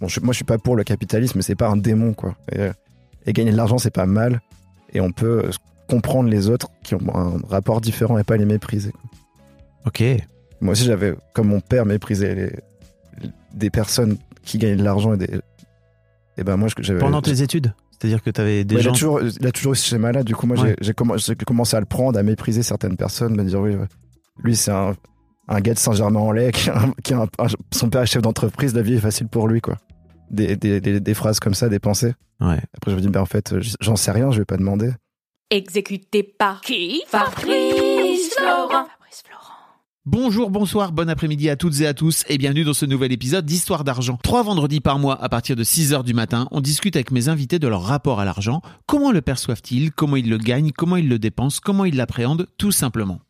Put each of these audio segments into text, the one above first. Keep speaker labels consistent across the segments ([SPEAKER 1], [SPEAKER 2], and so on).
[SPEAKER 1] Bon, je, moi, je suis pas pour le capitalisme, c'est pas un démon, quoi. Et, euh, et gagner de l'argent, c'est pas mal. Et on peut euh, comprendre les autres qui ont un rapport différent et pas les mépriser. quoi.
[SPEAKER 2] Ok.
[SPEAKER 1] Moi aussi, j'avais, comme mon père méprisait les, des personnes qui gagnaient de l'argent et des. Et ben moi, j'avais.
[SPEAKER 2] Pendant tes études? C'est-à-dire que tu avais des
[SPEAKER 1] Ouais, il,
[SPEAKER 2] gens.
[SPEAKER 1] a toujours, il a toujours eu ce schéma-là. Du coup, moi, j'ai-
[SPEAKER 2] Ouais.
[SPEAKER 1] commencé à le prendre, à mépriser certaines personnes, me dire oui, lui, c'est un, un gars de Saint-Germain-en-Laye qui, a un- qui a un- un- son père est chef d'entreprise, la vie est facile pour lui, quoi. Des, des, des, des phrases comme ça, des pensées.
[SPEAKER 2] Ouais.
[SPEAKER 1] Après, je me dis, ben en fait, j'en sais rien, je vais pas demander.
[SPEAKER 3] Exécuté par qui Fabrice Florent. Fabrice Florent.
[SPEAKER 2] Bonjour, bonsoir, bon après-midi à toutes et à tous et bienvenue dans ce nouvel épisode d'Histoire d'argent. Trois vendredis par mois à partir de 6h du matin, on discute avec mes invités de leur rapport à l'argent, comment le perçoivent-ils, comment ils le gagnent, comment ils le dépensent, comment ils l'appréhendent, tout simplement.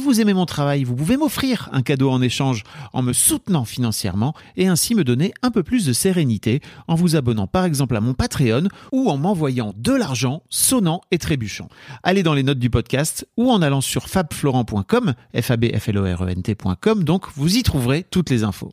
[SPEAKER 2] vous aimez mon travail, vous pouvez m'offrir un cadeau en échange en me soutenant financièrement et ainsi me donner un peu plus de sérénité en vous abonnant par exemple à mon Patreon ou en m'envoyant de l'argent sonnant et trébuchant. Allez dans les notes du podcast ou en allant sur fabflorent.com, f donc vous y trouverez toutes les infos.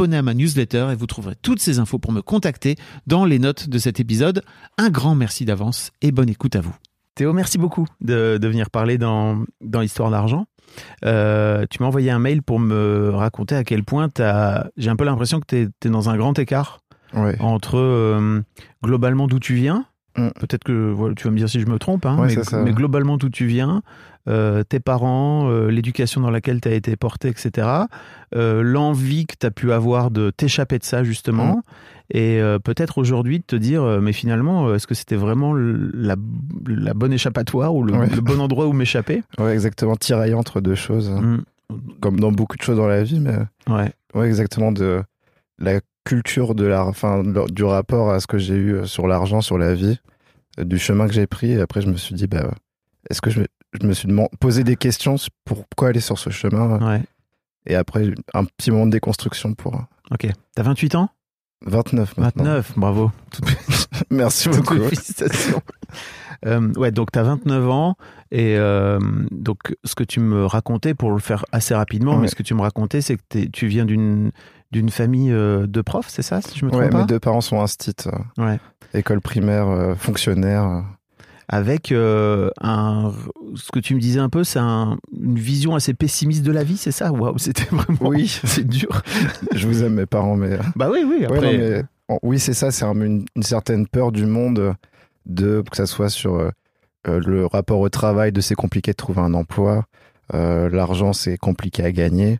[SPEAKER 2] à ma newsletter et vous trouverez toutes ces infos pour me contacter dans les notes de cet épisode. Un grand merci d'avance et bonne écoute à vous. Théo, merci beaucoup de, de venir parler dans, dans l'histoire d'argent. Euh, tu m'as envoyé un mail pour me raconter à quel point t'as- j'ai un peu l'impression que tu es, dans un grand écart
[SPEAKER 1] Ouais.
[SPEAKER 2] entre euh, globalement d'où tu viens.
[SPEAKER 1] Mm.
[SPEAKER 2] Peut-être que voilà, tu vas me dire si je me trompe, hein,
[SPEAKER 1] Ouais,
[SPEAKER 2] mais,
[SPEAKER 1] c'est ça.
[SPEAKER 2] mais globalement d'où tu viens, euh, tes parents, euh, l'éducation dans laquelle tu as été porté, etc. euh, L'envie que tu as pu avoir de t'échapper de ça, justement.
[SPEAKER 1] Mm.
[SPEAKER 2] Et peut-être aujourd'hui de te dire, mais finalement, est-ce que c'était vraiment la, la bonne échappatoire ou le,
[SPEAKER 1] Ouais.
[SPEAKER 2] le bon endroit où m'échapper?
[SPEAKER 1] Ouais, exactement. Tiraillé entre deux choses,
[SPEAKER 2] Mm.
[SPEAKER 1] comme dans beaucoup de choses dans la vie, mais
[SPEAKER 2] Ouais.
[SPEAKER 1] ouais, exactement de la culture de la, enfin, du rapport à ce que j'ai eu sur l'argent, sur la vie, euh, du chemin que j'ai pris. Et après, je me suis dit, bah, est-ce que je, me- je me suis posé des questions sur pourquoi aller sur ce chemin
[SPEAKER 2] Ouais.
[SPEAKER 1] Et après, un petit moment de déconstruction pour
[SPEAKER 2] Ok. T'as 28 ans?
[SPEAKER 1] 29 maintenant.
[SPEAKER 2] 29, bravo.
[SPEAKER 1] Merci
[SPEAKER 2] Toutes
[SPEAKER 1] beaucoup.
[SPEAKER 2] félicitations. Euh, ouais, donc tu as 29 ans et euh, donc ce que tu me racontais, pour le faire assez rapidement,
[SPEAKER 1] Ouais.
[SPEAKER 2] mais ce que tu me racontais, c'est que tu viens d'une d'une famille euh, de profs, c'est ça, si je me trompe
[SPEAKER 1] Ouais,
[SPEAKER 2] pas
[SPEAKER 1] mes deux parents sont instits, euh,
[SPEAKER 2] Ouais.
[SPEAKER 1] école primaire, euh, fonctionnaire.
[SPEAKER 2] Avec euh, un, ce que tu me disais un peu, c'est un- une vision assez pessimiste de la vie, c'est ça? Waouh, c'était vraiment.
[SPEAKER 1] Oui.
[SPEAKER 2] c'est dur.
[SPEAKER 1] Je vous aime mes parents, mais
[SPEAKER 2] Bah oui, oui.
[SPEAKER 1] Ouais,
[SPEAKER 2] Après,
[SPEAKER 1] non, mais, oui, c'est ça, c'est un- une, une certaine peur du monde, de, que ça soit sur euh, le rapport au travail, de c'est compliqué de trouver un emploi, euh, l'argent c'est compliqué à gagner,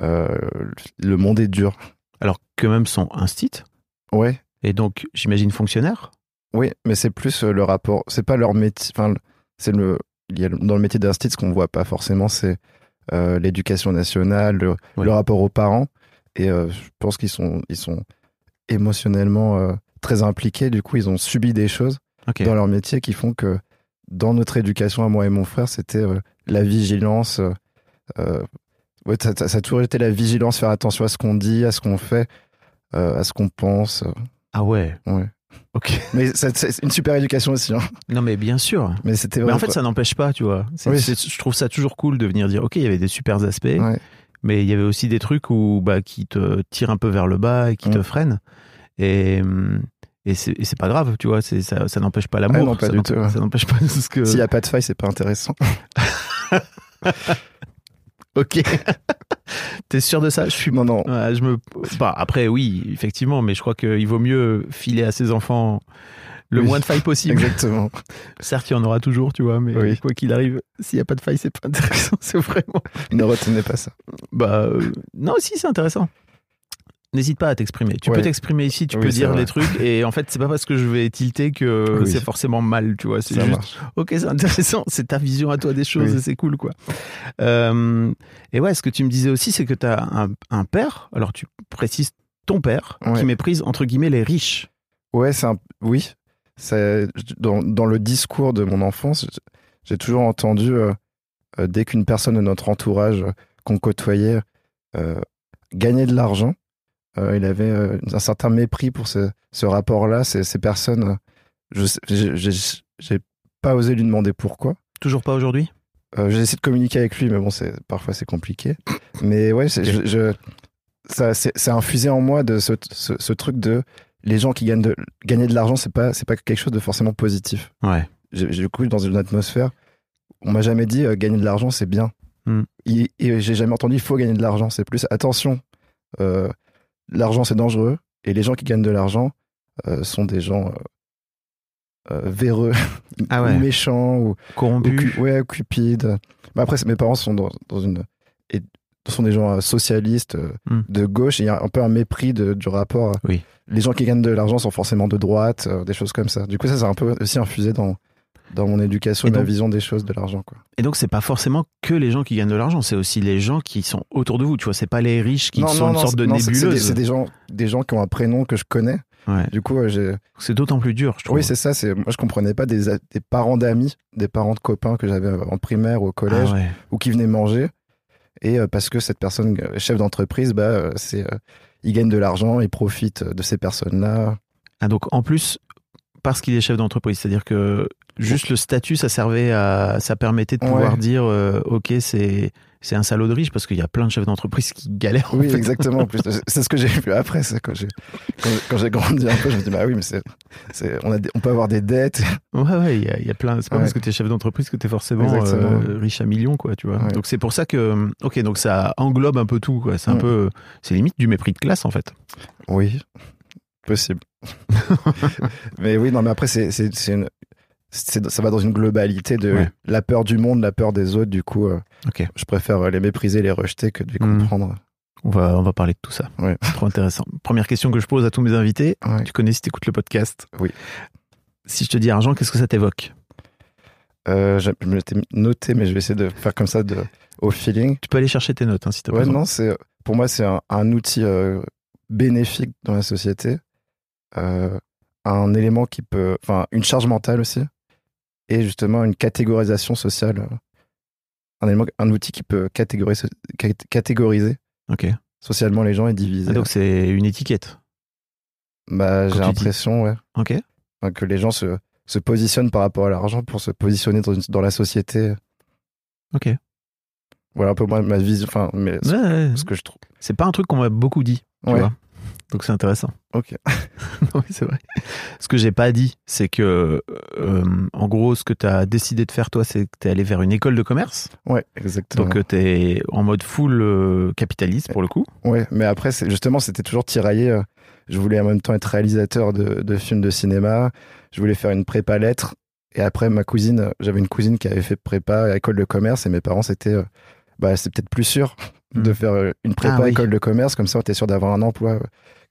[SPEAKER 1] le monde est dur.
[SPEAKER 2] alors que même sont instit
[SPEAKER 1] Ouais,
[SPEAKER 2] et donc j'imagine fonctionnaire.
[SPEAKER 1] oui, mais c'est plus euh, le rapport, c'est pas leur métier, enfin, c'est le, il y a le- dans le métier d'instit, ce qu'on voit pas forcément, c'est euh, l'éducation nationale, le,
[SPEAKER 2] Ouais.
[SPEAKER 1] le rapport aux parents, et euh, je pense qu'ils sont, ils sont émotionnellement euh, très impliqués, du coup ils ont subi des choses dans leur métier qui font que dans notre éducation à moi et mon frère, c'était euh, la vigilance, euh, euh, ouais, ça, ça- ça a toujours été la vigilance, faire attention à ce qu'on dit, à ce qu'on fait, euh, à ce qu'on pense.
[SPEAKER 2] Ah ouais.
[SPEAKER 1] ouais.
[SPEAKER 2] Ok.
[SPEAKER 1] Mais c'est une super éducation aussi. hein.
[SPEAKER 2] Non, mais bien sûr.
[SPEAKER 1] Mais c'était
[SPEAKER 2] en fait, ça n'empêche pas, tu vois.
[SPEAKER 1] Oui.
[SPEAKER 2] je trouve ça toujours cool de venir dire, ok, il y avait des super aspects,
[SPEAKER 1] Ouais.
[SPEAKER 2] mais il y avait aussi des trucs où, bah, qui te tirent un peu vers le bas et qui te
[SPEAKER 1] Mm.
[SPEAKER 2] freinent. Et, et c'est pas grave, tu vois. Ça, ça n'empêche pas l'amour.
[SPEAKER 1] Ah non, pas
[SPEAKER 2] ça
[SPEAKER 1] du
[SPEAKER 2] n'empêche-
[SPEAKER 1] ouais.
[SPEAKER 2] Pas ce que.
[SPEAKER 1] S'il n'y a pas de faille, c'est pas intéressant.
[SPEAKER 2] Ok. T'es sûr de ça? Je suis
[SPEAKER 1] non.
[SPEAKER 2] Ouais, je me... bah, après, oui, effectivement, mais je crois qu'il vaut mieux filer à ses enfants le
[SPEAKER 1] Oui.
[SPEAKER 2] moins de failles possible.
[SPEAKER 1] Exactement.
[SPEAKER 2] Certes, il y en aura toujours, tu vois, mais
[SPEAKER 1] Oui.
[SPEAKER 2] quoi qu'il arrive, s'il n'y a pas de faille, c'est pas intéressant, c'est vraiment.
[SPEAKER 1] ne retenez pas ça.
[SPEAKER 2] Bah, euh, non, si, c'est intéressant. N'hésite pas à t'exprimer. Tu
[SPEAKER 1] Ouais.
[SPEAKER 2] peux t'exprimer ici, tu
[SPEAKER 1] Oui,
[SPEAKER 2] peux dire les trucs, et en fait, c'est pas parce que je vais tilter que
[SPEAKER 1] Oui.
[SPEAKER 2] c'est forcément mal, tu vois. C'est juste,
[SPEAKER 1] marche.
[SPEAKER 2] ok, c'est intéressant, c'est ta vision à toi des choses,
[SPEAKER 1] Oui.
[SPEAKER 2] et c'est cool, quoi. Euh, et ouais, ce que tu me disais aussi, c'est que tu as un, un père, alors tu précises ton père,
[SPEAKER 1] Ouais.
[SPEAKER 2] qui méprise, entre guillemets, les riches.
[SPEAKER 1] Ouais, c'est un... oui. Dans, dans le discours de mon enfance, j'ai toujours entendu, euh, euh, dès qu'une personne de notre entourage qu'on côtoyait gagnait de l'argent, il avait euh, un certain mépris pour ce, ce rapport-là. Ces, ces personnes, euh, je j'ai pas osé lui demander pourquoi.
[SPEAKER 2] Toujours pas aujourd'hui?
[SPEAKER 1] Euh, j'ai essayé de communiquer avec lui, mais bon, parfois c'est compliqué. Mais ouais, c'est- je, je- ça, c'est infusé en moi de ce, ce, ce truc de les gens qui gagnent de, gagner de l'argent, c'est pas c'est pas quelque chose de forcément positif.
[SPEAKER 2] Ouais.
[SPEAKER 1] J'ai j'ai cru dans une atmosphère, on m'a jamais dit euh, gagner de l'argent c'est bien.
[SPEAKER 2] Hmm.
[SPEAKER 1] Et, et j'ai jamais entendu il faut gagner de l'argent. C'est plus attention, euh, l'argent c'est dangereux et les gens qui gagnent de l'argent euh, sont des gens euh, euh, véreux,
[SPEAKER 2] Ah ouais.
[SPEAKER 1] ou méchants ou
[SPEAKER 2] Corrompu.
[SPEAKER 1] ou cu- ouais, cupide. Mais après, mes parents sont dans, dans une. Et sont des gens socialistes,
[SPEAKER 2] Hmm.
[SPEAKER 1] de gauche, et il y a un peu un mépris de- du rapport.
[SPEAKER 2] Oui.
[SPEAKER 1] Les gens qui gagnent de l'argent sont forcément de droite, des choses comme ça. Du coup, ça, c'est un peu aussi infusé dans, dans mon éducation
[SPEAKER 2] Et
[SPEAKER 1] et, ma vision des choses, de l'argent. Quoi.
[SPEAKER 2] Et donc, c'est pas forcément que les gens qui gagnent de l'argent, c'est aussi les gens qui sont autour de vous. Tu vois, c'est pas les riches qui sont une sorte de
[SPEAKER 1] non, c'est- des-
[SPEAKER 2] nébuleuse.
[SPEAKER 1] C'est des, gens, des gens qui ont un prénom que je connais.
[SPEAKER 2] Ouais.
[SPEAKER 1] Du coup, euh.
[SPEAKER 2] C'est d'autant plus dur, je trouve.
[SPEAKER 1] Oui, c'est ça. C'est moi, je comprenais pas des, parents d'amis, des parents de copains que j'avais en primaire ou au collège.
[SPEAKER 2] Ah ouais.
[SPEAKER 1] ou qui venaient manger. Et euh, parce que cette personne, euh, chef d'entreprise, bah, c'est, il gagne de l'argent, il profite de ces personnes-là.
[SPEAKER 2] Ah, donc, en plus, parce qu'il est chef d'entreprise, c'est-à-dire que juste le statut, ça servait à. Ça permettait de pouvoir
[SPEAKER 1] Ouais.
[SPEAKER 2] dire, euh, ok, c'est. C'est un salaud de riche parce qu'il y a plein de chefs d'entreprise qui galèrent. en
[SPEAKER 1] Oui,
[SPEAKER 2] fait.
[SPEAKER 1] exactement. En plus, c'est ce que j'ai vu après. C'est quand j'ai quand, j'ai grandi un peu, je me dis bah oui, mais c'est, c'est- on a des- on peut avoir des dettes.
[SPEAKER 2] Ouais, ouais, il y, a- y a plein. C'est pas
[SPEAKER 1] Ouais.
[SPEAKER 2] parce que tu es chef d'entreprise que tu es forcément euh, riche à millions, quoi, tu vois.
[SPEAKER 1] Ouais.
[SPEAKER 2] Donc c'est pour ça que. Ok, donc ça englobe un peu tout, quoi. C'est un
[SPEAKER 1] Mm.
[SPEAKER 2] peu. C'est limite du mépris de classe, en fait.
[SPEAKER 1] Oui, possible. mais oui, non, mais après c'est c'est c'est une- ça va dans une globalité de
[SPEAKER 2] Ouais.
[SPEAKER 1] la peur du monde, la peur des autres. Du coup, euh, je préfère euh, les mépriser, les rejeter que de les
[SPEAKER 2] Mm.
[SPEAKER 1] comprendre.
[SPEAKER 2] On va, on va parler de tout ça.
[SPEAKER 1] Ouais.
[SPEAKER 2] Trop intéressant. Première question que je pose à tous mes invités.
[SPEAKER 1] Ouais.
[SPEAKER 2] Tu connais si tu écoutes le podcast?
[SPEAKER 1] Oui.
[SPEAKER 2] Si je te dis argent, qu'est-ce que ça t'évoque?
[SPEAKER 1] Euh, je me l'étais noté, mais je vais essayer de faire comme ça de, au feeling.
[SPEAKER 2] Tu peux aller chercher tes notes, hein, si tu
[SPEAKER 1] Ouais, non, c'est pour moi c'est un, un outil euh, bénéfique dans la société, euh, un élément qui peut, enfin une charge mentale aussi, et justement une catégorisation sociale, euh, un élément, un outil qui peut catégoriser, cat- catégoriser socialement les gens et diviser.
[SPEAKER 2] Ah, donc c'est une étiquette.
[SPEAKER 1] bah, j'ai
[SPEAKER 2] dis-
[SPEAKER 1] l'impression, ouais,
[SPEAKER 2] Ok.
[SPEAKER 1] enfin, que les gens se, se positionnent par rapport à l'argent pour se positionner dans, une- dans la société.
[SPEAKER 2] Ok.
[SPEAKER 1] Voilà un peu moi, ma vision, enfin, mais
[SPEAKER 2] Ouais, ouais.
[SPEAKER 1] ce que je trouve.
[SPEAKER 2] C'est pas un truc qu'on m'a beaucoup dit. Tu
[SPEAKER 1] Ouais.
[SPEAKER 2] vois donc c'est intéressant.
[SPEAKER 1] Ok.
[SPEAKER 2] oui, c'est vrai. Ce que j'ai pas dit, c'est que, euh, en gros, ce que tu as décidé de faire, toi, c'est que tu es allé vers une école de commerce.
[SPEAKER 1] Ouais, exactement.
[SPEAKER 2] Donc, tu es en mode full euh, capitaliste, pour le coup.
[SPEAKER 1] Ouais, mais après, justement, c'était toujours tiraillé. euh, Je voulais en même temps être réalisateur de, de films de cinéma. Je voulais faire une prépa lettres. Et après, ma cousine, j'avais une cousine qui avait fait prépa à école de commerce. Et mes parents, c'était, euh, bah, c'est peut-être plus sûr de
[SPEAKER 2] Mm.
[SPEAKER 1] faire euh, une prépa
[SPEAKER 2] Ah oui.
[SPEAKER 1] école de commerce. Comme ça, t'es sûr d'avoir un emploi. euh,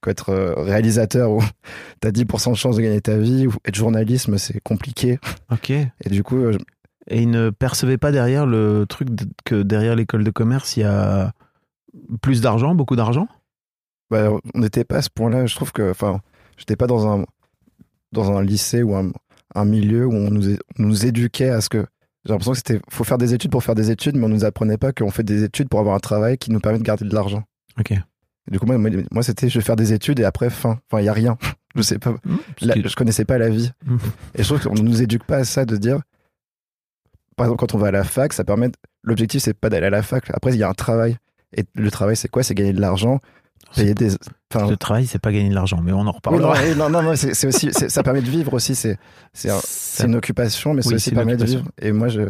[SPEAKER 1] Qu'être euh, réalisateur où t'as 10% de chance de gagner ta vie. Ou être journalisme, c'est compliqué.
[SPEAKER 2] Ok.
[SPEAKER 1] Et du coup, je-
[SPEAKER 2] Et ils ne percevaient pas derrière le truc que derrière l'école de commerce, il y a plus d'argent, beaucoup d'argent?
[SPEAKER 1] Bah, on n'était pas à ce point-là. Je trouve que, enfin, j'étais pas dans un, dans un lycée ou un, un milieu où on nous, é- on nous éduquait à ce que J'ai l'impression que c'était, faut faire des études pour faire des études, mais on nous apprenait pas qu'on fait des études pour avoir un travail qui nous permet de garder de l'argent.
[SPEAKER 2] Ok.
[SPEAKER 1] Et du coup, moi, moi, c'était, je vais faire des études et après, fin. Enfin, il y a rien. Je sais pas.
[SPEAKER 2] Mmh,
[SPEAKER 1] La-
[SPEAKER 2] que-
[SPEAKER 1] je connaissais pas la vie.
[SPEAKER 2] Mmh.
[SPEAKER 1] Et je trouve qu'on nous éduque pas à ça de dire, par exemple, quand on va à la fac, ça permet, l'objectif, c'est pas d'aller à la fac. Après, il y a un travail. Et le travail, c'est quoi? C'est gagner de l'argent, payer des, enfin,
[SPEAKER 2] Le travail, c'est pas gagner de l'argent, mais on en
[SPEAKER 1] oui,
[SPEAKER 2] reparlera.
[SPEAKER 1] non, non, non, non, c'est aussi, ça permet de vivre aussi. C'est, c'est, un- une occupation, mais
[SPEAKER 2] Oui,
[SPEAKER 1] aussi
[SPEAKER 2] c'est une
[SPEAKER 1] permet de vivre. Et moi, je,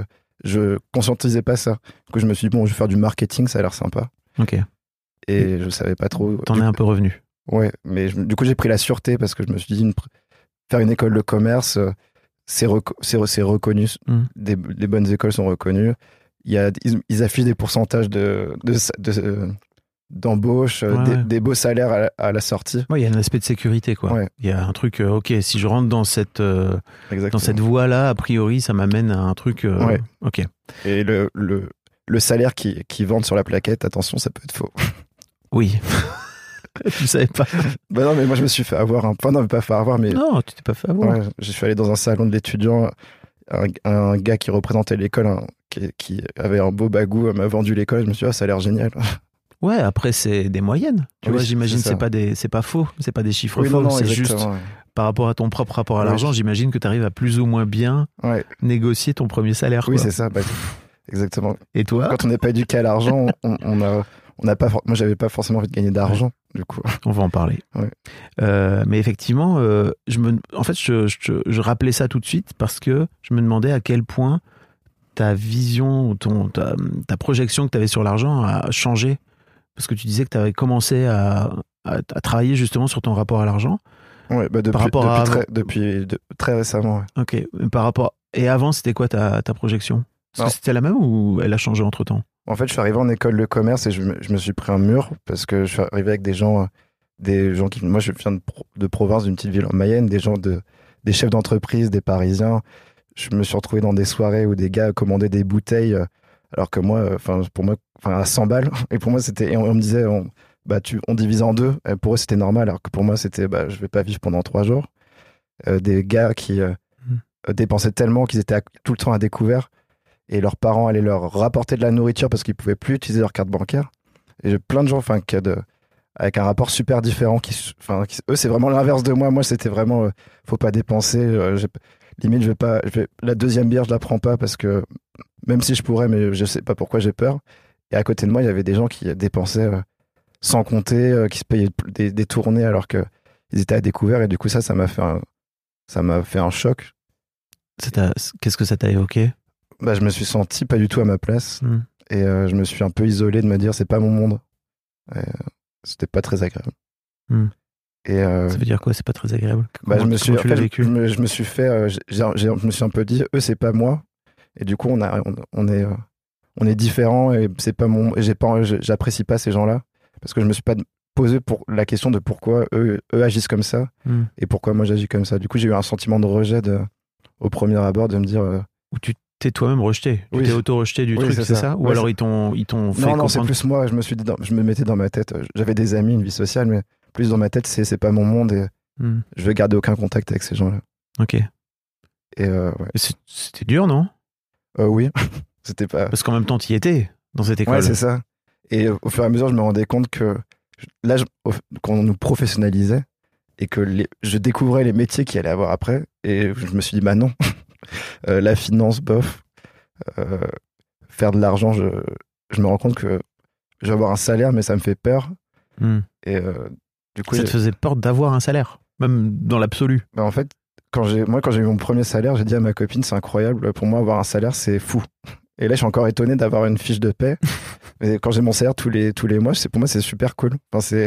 [SPEAKER 1] je conscientisais pas ça. Coup, je me suis dit, bon, je vais faire du marketing, ça a l'air sympa.
[SPEAKER 2] Ok.
[SPEAKER 1] Et je savais pas trop.
[SPEAKER 2] T'en es un peu revenu.
[SPEAKER 1] Ouais, mais je- du coup, j'ai pris la sûreté parce que je me suis dit, une faire une école de commerce, euh, c'est reco- c'est re- c'est reconnu.
[SPEAKER 2] Mm.
[SPEAKER 1] Des, les bonnes écoles sont reconnues. Il y a, ils, ils affichent des pourcentages de, de, de- d'embauche, euh,
[SPEAKER 2] Ouais,
[SPEAKER 1] des,
[SPEAKER 2] ouais.
[SPEAKER 1] des beaux salaires à la, à la sortie.
[SPEAKER 2] Il y a un aspect de sécurité, quoi.
[SPEAKER 1] Ouais.
[SPEAKER 2] Il y a un truc, euh, ok, si je rentre dans cette, euh, dans cette voie-là, a priori, ça m'amène à un truc. euh. Ok.
[SPEAKER 1] Et le, le, le salaire qui, qui vendent sur la plaquette, attention, ça peut être faux.
[SPEAKER 2] Oui. tu savais pas.
[SPEAKER 1] bah non, mais moi, je me suis fait avoir un. Enfin, non, mais pas fait avoir, mais.
[SPEAKER 2] Non, tu t'es pas fait avoir.
[SPEAKER 1] Je suis allé dans un salon de l'étudiant. Un, un gars qui représentait l'école, un- qui, qui avait un beau bagou, m'a vendu l'école. Je me suis dit, ah, ça a l'air génial.
[SPEAKER 2] Ouais, après c'est des moyennes. Tu
[SPEAKER 1] Oui,
[SPEAKER 2] vois, j'imagine
[SPEAKER 1] c'est
[SPEAKER 2] pas des c'est pas faux, c'est pas des chiffres
[SPEAKER 1] Oui,
[SPEAKER 2] faux, c'est juste
[SPEAKER 1] ouais.
[SPEAKER 2] par rapport à ton propre rapport à
[SPEAKER 1] Oui.
[SPEAKER 2] l'argent, j'imagine que tu arrives à plus ou moins bien
[SPEAKER 1] Ouais,
[SPEAKER 2] négocier ton premier salaire
[SPEAKER 1] oui, c'est ça. bah, exactement.
[SPEAKER 2] Et toi,
[SPEAKER 1] Quand on n'est pas éduqué à l'argent, on, on a, on n'a pas. Moi, j'avais pas forcément envie de gagner d'argent, du coup.
[SPEAKER 2] on va en parler. Euh, mais effectivement, euh, je me en fait je, je, je rappelais ça tout de suite parce que je me demandais à quel point ta vision, ton, ta, ta projection que tu avais sur l'argent a changé. Parce que tu disais que tu avais commencé à, à, à travailler justement sur ton rapport à l'argent.
[SPEAKER 1] Ouais, bah, depuis,
[SPEAKER 2] rapport à
[SPEAKER 1] depuis, très, depuis de- très récemment. ouais.
[SPEAKER 2] Ok. Par rapport. Et avant, c'était quoi ta, ta projection? Est-ce
[SPEAKER 1] Non.
[SPEAKER 2] que c'était la même ou elle a changé entre temps?
[SPEAKER 1] En fait, je suis arrivé en école de commerce et je me, je me suis pris un mur parce que je suis arrivé avec des gens, euh, des gens qui. Moi, je viens de, pro- de province, d'une petite ville en Mayenne, des gens de, des chefs d'entreprise, des Parisiens. Je me suis retrouvé dans des soirées où des gars commandaient des bouteilles, euh, alors que moi, euh, enfin, pour moi, enfin, à 100 balles. Et pour moi, c'était, et on, on me disait, on, bah, tu, on divise en deux. Et pour eux, c'était normal, alors que pour moi, c'était, bah, je vais pas vivre pendant trois jours. Euh, des gars qui euh,
[SPEAKER 2] Mhm.
[SPEAKER 1] euh, dépensaient tellement qu'ils étaient à- tout le temps à découvert et leurs parents allaient leur rapporter de la nourriture parce qu'ils pouvaient plus utiliser leur carte bancaire. Et j'ai plein de gens, enfin, qui a de- avec un rapport super différent. Qui, enfin, qui- eux, c'est vraiment l'inverse de moi. Moi, c'était vraiment, euh, faut pas dépenser. euh, limite, je vais pas, je vais, la deuxième bière, je la prends pas parce que même si je pourrais, mais je sais pas pourquoi j'ai peur. Et à côté de moi, il y avait des gens qui dépensaient euh, sans compter, euh, qui se payaient des, des tournées alors que ils étaient à découvert. Et du coup, ça, ça m'a fait un, ça m'a fait un choc.
[SPEAKER 2] Qu'est-ce que ça t'a évoqué?
[SPEAKER 1] Bah, je me suis senti pas du tout à ma place.
[SPEAKER 2] Hmm.
[SPEAKER 1] Et euh, je me suis un peu isolé de me dire, c'est pas mon monde. Euh, C'était pas très agréable.
[SPEAKER 2] Hmm.
[SPEAKER 1] Et euh,
[SPEAKER 2] Ça veut dire quoi? C'est pas très agréable?
[SPEAKER 1] bah, je me suis, fait,
[SPEAKER 2] vécu?
[SPEAKER 1] je, me, je me suis fait, je me suis un peu dit, eux, c'est pas moi. Et du coup, on a, on, on est, on est différents et c'est pas mon, j'ai pas, j'apprécie pas ces gens-là parce que je me suis pas posé pour la question de pourquoi eux, eux agissent comme ça
[SPEAKER 2] Hmm.
[SPEAKER 1] et pourquoi moi j'agis comme ça. Du coup, j'ai eu un sentiment de rejet de, au premier abord de me dire, euh,
[SPEAKER 2] Ou tu t'es toi-même rejeté Tu
[SPEAKER 1] Oui.
[SPEAKER 2] t'es auto-rejeté du
[SPEAKER 1] Oui,
[SPEAKER 2] truc,
[SPEAKER 1] c'est ça.
[SPEAKER 2] ça, Ou
[SPEAKER 1] Ouais,
[SPEAKER 2] alors ils t'ont ils t'ont fait
[SPEAKER 1] non, non, c'est plus moi. Je me suis dit, dans- je me mettais dans ma tête. euh, J'avais des amis, une vie sociale, mais plus dans ma tête, c'est c'est pas mon monde et
[SPEAKER 2] Hmm.
[SPEAKER 1] je veux garder aucun contact avec ces gens-là.
[SPEAKER 2] Ok. Et
[SPEAKER 1] euh, ouais.
[SPEAKER 2] C'était dur, non?
[SPEAKER 1] Euh, oui, c'était pas.
[SPEAKER 2] Parce qu'en même temps, tu y étais dans cette école.
[SPEAKER 1] Ouais, c'est ça. Et au fur et à mesure, je me rendais compte que là, je- au- quand on nous professionnalisait et que les- je découvrais les métiers qu'il allait avoir après, et je me suis dit, bah non, Euh, la finance, bof, Euh, faire de l'argent, je, je me rends compte que je vais avoir un salaire, mais ça me fait peur.
[SPEAKER 2] Hmm.
[SPEAKER 1] Et euh, du coup,
[SPEAKER 2] Ça te faisait peur d'avoir un salaire, même dans l'absolu.
[SPEAKER 1] Bah, en fait, quand j'ai, moi, quand j'ai eu mon premier salaire, j'ai dit à ma copine, c'est incroyable. Pour moi, avoir un salaire, c'est fou. Et là, je suis encore étonné d'avoir une fiche de paie. Mais quand j'ai mon salaire tous les, tous les mois, c'est, pour moi, c'est super cool. Enfin,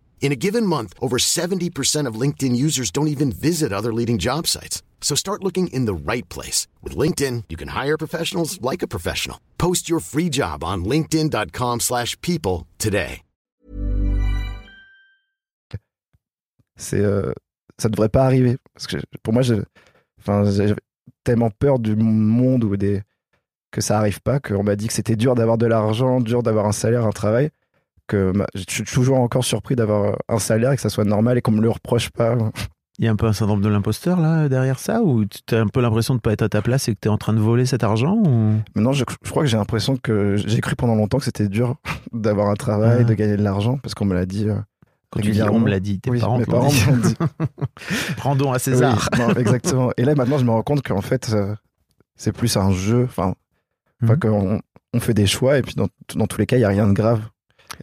[SPEAKER 4] In a given month, over 70% of LinkedIn users don't even visit other leading job sites. So start looking in the right place. With LinkedIn, you can hire professionals like a professional. Post your free job on linkedin.com/people slash people today.
[SPEAKER 1] C'est, euh, ça devrait pas arriver. Parce que pour moi, j'avais tellement peur du monde ou des, que ça arrive pas, qu'on m'a dit que c'était dur d'avoir de l'argent, dur d'avoir un salaire, un travail, que je suis toujours encore surpris d'avoir un salaire et que ça soit normal et qu'on me le reproche pas.
[SPEAKER 2] Il y a un peu un syndrome de l'imposteur là derrière ça ou tu as un peu l'impression de pas être à ta place et que tu es en train de voler cet argent ou...
[SPEAKER 1] Maintenant, je, je crois que j'ai l'impression que j'ai cru pendant longtemps que c'était dur d'avoir un travail,
[SPEAKER 2] Ah.
[SPEAKER 1] de gagner de l'argent, parce qu'on me l'a dit. euh,
[SPEAKER 2] Quand tu dis on me l'a dit, tes
[SPEAKER 1] Oui,
[SPEAKER 2] parents
[SPEAKER 1] mes parents
[SPEAKER 2] dit.
[SPEAKER 1] dit.
[SPEAKER 2] Rendons à César.
[SPEAKER 1] Oui, non, exactement. Et là, maintenant, je me rends compte qu'en fait, euh, c'est plus un jeu. Enfin, qu'on on fait des choix et puis dans, dans tous les cas, il n'y a rien de grave.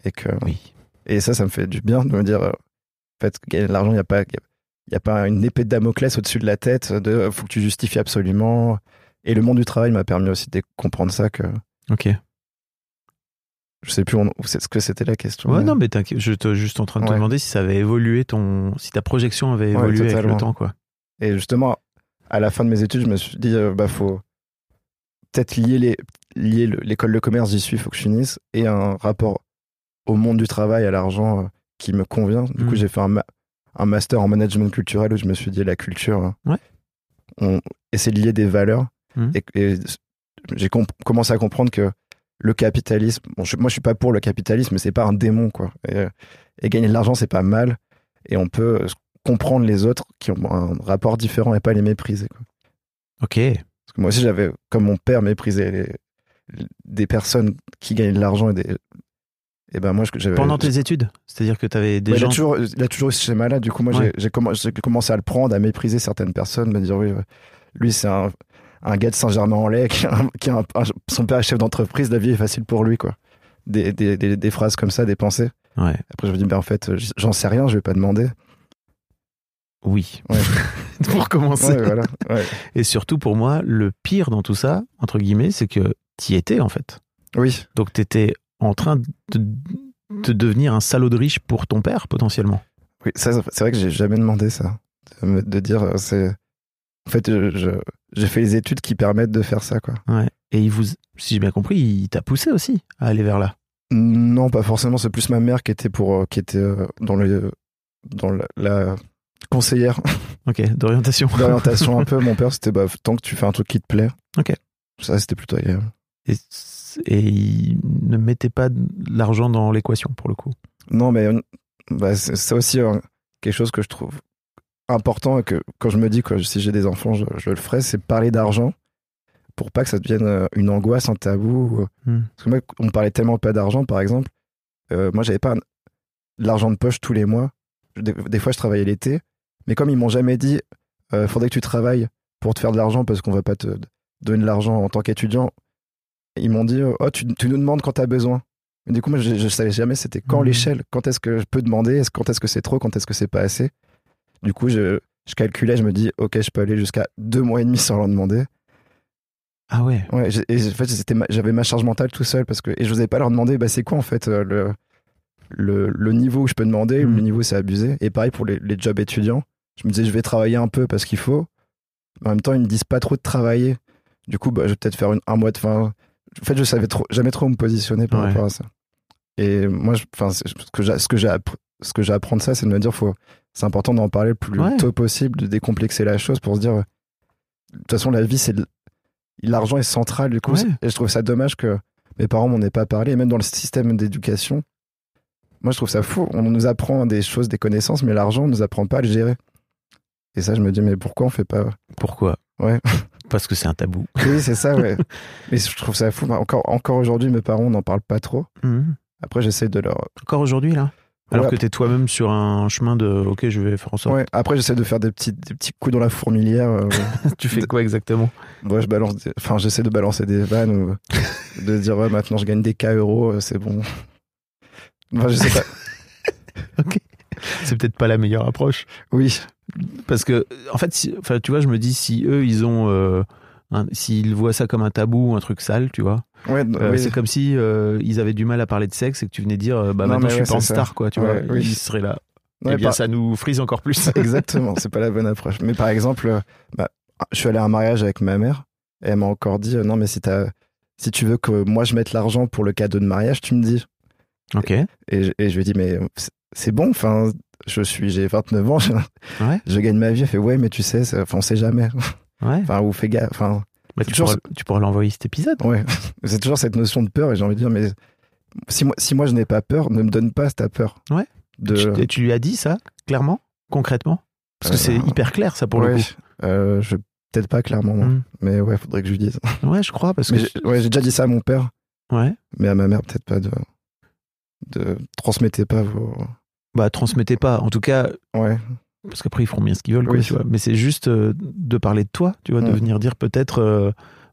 [SPEAKER 1] Et, que,
[SPEAKER 2] Oui.
[SPEAKER 1] et ça, ça me fait du bien de me dire, euh, en fait, gagner de l'argent, il n'y a pas. Il y a pas une épée de Damoclès au-dessus de la tête de euh, faut que tu justifies absolument. Et le monde du travail m'a permis aussi de comprendre ça que
[SPEAKER 2] Ok.
[SPEAKER 1] je sais plus c'est ce que c'était la question.
[SPEAKER 2] Ouais,
[SPEAKER 1] mais-
[SPEAKER 2] non, mais t'inquiète, je suis juste en train de te demander si ça avait évolué ton. si ta projection avait
[SPEAKER 1] Ouais,
[SPEAKER 2] évolué avec le temps, quoi.
[SPEAKER 1] Et justement, à la fin de mes études, je me suis dit, euh, bah, faut peut-être lier les lier le- l'école de commerce, j'y suis, il faut que je finisse, et un rapport au monde du travail, à l'argent euh, qui me convient. Du
[SPEAKER 2] Mm.
[SPEAKER 1] coup, j'ai fait un, ma- un master en management culturel où je me suis dit, la culture, euh,
[SPEAKER 2] Ouais.
[SPEAKER 1] on essaie de lier des valeurs.
[SPEAKER 2] Mm.
[SPEAKER 1] Et, et j'ai commencé à comprendre que le capitalisme, bon, je- moi je suis pas pour le capitalisme, mais c'est pas un démon, quoi. Et, euh, et gagner de l'argent, c'est pas mal. Et on peut euh, comprendre les autres qui ont un rapport différent et pas les mépriser. quoi.
[SPEAKER 2] Ok.
[SPEAKER 1] Parce que moi aussi, j'avais, comme mon père méprisait les- des personnes qui gagnaient de l'argent et des. Et ben moi, je-.
[SPEAKER 2] Pendant tes études C'est-à-dire que tu avais des
[SPEAKER 1] Ouais, il,
[SPEAKER 2] gens.
[SPEAKER 1] a toujours, il a toujours eu ce schéma-là. Du coup, moi,
[SPEAKER 2] Ouais.
[SPEAKER 1] j'ai- j'ai commen- j'ai commencé à le prendre, à mépriser certaines personnes, me dire oui, euh, lui, c'est un, un gars de Saint-Germain-en-Laye qui, a un- qui a un- un- son père est chef d'entreprise, la vie est facile pour lui, quoi. Des, des, des, des phrases comme ça, des pensées.
[SPEAKER 2] Ouais.
[SPEAKER 1] Après, je me dis, ben en fait, j'en sais rien, je vais pas demander.
[SPEAKER 2] Oui. Pour commencer.
[SPEAKER 1] Voilà.
[SPEAKER 2] Et surtout, pour moi, le pire dans tout ça, entre guillemets, c'est que tu étais, en fait.
[SPEAKER 1] Oui,
[SPEAKER 2] Donc, tu étais en train de, de devenir un salaud de riche pour ton père, potentiellement?
[SPEAKER 1] oui. Ça, c'est vrai que j'ai jamais demandé ça. De, dire, euh, c'est. En fait, j'ai fait les études qui permettent de faire ça, quoi.
[SPEAKER 2] Ouais. Et il vous, si j'ai bien compris, il t'a poussé aussi à aller vers là?
[SPEAKER 1] Non, pas forcément. C'est plus ma mère qui était pour, euh, qui était euh, dans le, dans la, la conseillère
[SPEAKER 2] Ok, d'orientation.
[SPEAKER 1] d'orientation un peu. Mon père, c'était bah, tant que tu fais un truc qui te plaît.
[SPEAKER 2] Ok.
[SPEAKER 1] Ça, c'était plutôt agréable.
[SPEAKER 2] Et, et il ne mettait pas l'argent dans l'équation, pour le coup.
[SPEAKER 1] Non, mais euh, bah, c'est aussi euh, quelque chose que je trouve important et que quand je me dis que si j'ai des enfants, je, je le ferai, c'est parler d'argent pour pas que ça devienne euh, une angoisse, un tabou.
[SPEAKER 2] Hmm.
[SPEAKER 1] Parce que moi, on parlait tellement pas d'argent, par exemple. Euh, moi, j'avais pas un- de l'argent de poche tous les mois. Des, des fois, je travaillais l'été. Mais comme ils m'ont jamais dit, euh, faudrait que tu travailles pour te faire de l'argent parce qu'on va pas te donner de l'argent en tant qu'étudiant, ils m'ont dit, oh, tu, tu nous demandes quand tu as besoin. Mais du coup, moi, je, je savais jamais c'était quand
[SPEAKER 2] Mhm.
[SPEAKER 1] l'échelle, quand est-ce que je peux demander, est-ce- quand est-ce que c'est trop, quand est-ce que c'est pas assez? Du coup, je, je calculais, je me dis, ok, je peux aller jusqu'à deux mois et demi sans leur demander.
[SPEAKER 2] Ah ouais.
[SPEAKER 1] Ouais, et en fait, j'avais ma charge mentale tout seul parce que et je n'osais pas leur demander, bah, c'est quoi en fait euh, le, le, le niveau où je peux demander, ou
[SPEAKER 2] Mm.
[SPEAKER 1] le niveau c'est abusé? Et pareil pour les, les jobs étudiants. Je me disais, je vais travailler un peu parce qu'il faut. En même temps, ils me disent pas trop de travailler. Du coup, bah, je vais peut-être faire une- un mois de fin. En fait, je savais trop, jamais trop où me positionner par
[SPEAKER 2] Ouais.
[SPEAKER 1] rapport à ça. Et moi, je- ce que j'ai, ce que j'ai, appr- ce que j'ai apprendre ça, c'est de me dire, faut, c'est important d'en parler le plus
[SPEAKER 2] Ouais.
[SPEAKER 1] tôt possible, de décomplexer la chose pour se dire, euh, de toute façon, la vie, c'est de- l'argent est central du coup.
[SPEAKER 2] Ouais.
[SPEAKER 1] Et je trouve ça dommage que mes parents m'en aient pas parlé, et même dans le système d'éducation. Moi, je trouve ça fou. On nous apprend des choses, des connaissances, mais l'argent, on nous apprend pas à le gérer. Et ça, je me dis, mais pourquoi on fait pas
[SPEAKER 2] Pourquoi?
[SPEAKER 1] Ouais.
[SPEAKER 2] Parce que c'est un tabou.
[SPEAKER 1] Oui, c'est ça, ouais. mais je trouve ça fou. Encore, encore aujourd'hui, mes parents n'en parlent pas trop.
[SPEAKER 2] Mhm.
[SPEAKER 1] Après, j'essaie de leur.
[SPEAKER 2] Encore aujourd'hui, là? Alors
[SPEAKER 1] Ouais.
[SPEAKER 2] que tu es toi-même sur un chemin de OK, je vais faire en sorte.
[SPEAKER 1] Ouais. Après, j'essaie de faire des petits, des petits coups dans la fourmilière. euh,
[SPEAKER 2] tu fais quoi exactement?
[SPEAKER 1] Moi, je balance, des- enfin, j'essaie de balancer des vannes ou de dire ouais, maintenant je gagne des K euros, euh, c'est bon. Enfin, je sais pas.
[SPEAKER 2] C'est peut-être pas la meilleure approche.
[SPEAKER 1] Oui,
[SPEAKER 2] Parce que, en fait, si- enfin, tu vois, je me dis, si eux, ils ont. euh, S'ils voient ça comme un tabou ou un truc sale, tu vois.
[SPEAKER 1] Ouais,
[SPEAKER 2] euh,
[SPEAKER 1] oui.
[SPEAKER 2] C'est comme si euh, ils avaient du mal à parler de sexe et que tu venais dire, bah
[SPEAKER 1] Non,
[SPEAKER 2] maintenant je
[SPEAKER 1] ouais,
[SPEAKER 2] suis pas en star, quoi, tu
[SPEAKER 1] Ouais,
[SPEAKER 2] vois.
[SPEAKER 1] oui.
[SPEAKER 2] Ils seraient là. Eh bien,
[SPEAKER 1] par-
[SPEAKER 2] ça nous frise encore plus.
[SPEAKER 1] Exactement, c'est pas la bonne approche. Mais par exemple, bah, je suis allé à un mariage avec ma mère et elle m'a encore dit non mais si si tu veux que moi je mette l'argent pour le cadeau de mariage, tu me dis.
[SPEAKER 2] ok.
[SPEAKER 1] Et je, et je lui ai dit mais c'est- c'est bon, enfin je suis j'ai 29 ans, je,
[SPEAKER 2] Ouais.
[SPEAKER 1] je gagne ma vie. Elle fait ouais mais tu sais, on sait jamais.
[SPEAKER 2] Ouais.
[SPEAKER 1] Enfin ou fais gaffe. Enfin
[SPEAKER 2] Bah, tu,
[SPEAKER 1] toujours-
[SPEAKER 2] pourras, tu pourras l'envoyer cet épisode.
[SPEAKER 1] ouais, c'est toujours cette notion de peur et j'ai envie de dire mais si moi si moi je n'ai pas peur, ne me donne pas ta peur.
[SPEAKER 2] Ouais.
[SPEAKER 1] De
[SPEAKER 2] Tu, et tu lui as dit ça, clairement, concrètement? Parce que
[SPEAKER 1] Euh,
[SPEAKER 2] c'est hyper clair, ça, pour
[SPEAKER 1] ouais,
[SPEAKER 2] le coup.
[SPEAKER 1] euh, je peut-être pas clairement, non.
[SPEAKER 2] Mm.
[SPEAKER 1] mais ouais, faudrait que je lui dise.
[SPEAKER 2] Ouais, je crois, parce que.
[SPEAKER 1] J'ai ouais, j'ai déjà dit ça à mon père.
[SPEAKER 2] Ouais.
[SPEAKER 1] Mais à ma mère, peut-être pas de. de transmettez pas vos.
[SPEAKER 2] Bah, transmettez pas. En tout cas,
[SPEAKER 1] Ouais.
[SPEAKER 2] parce qu'après, ils feront bien ce qu'ils veulent, quoi,
[SPEAKER 1] Oui.
[SPEAKER 2] tu vois. Mais c'est juste euh, de parler de toi, tu vois, de venir dire peut-être. euh,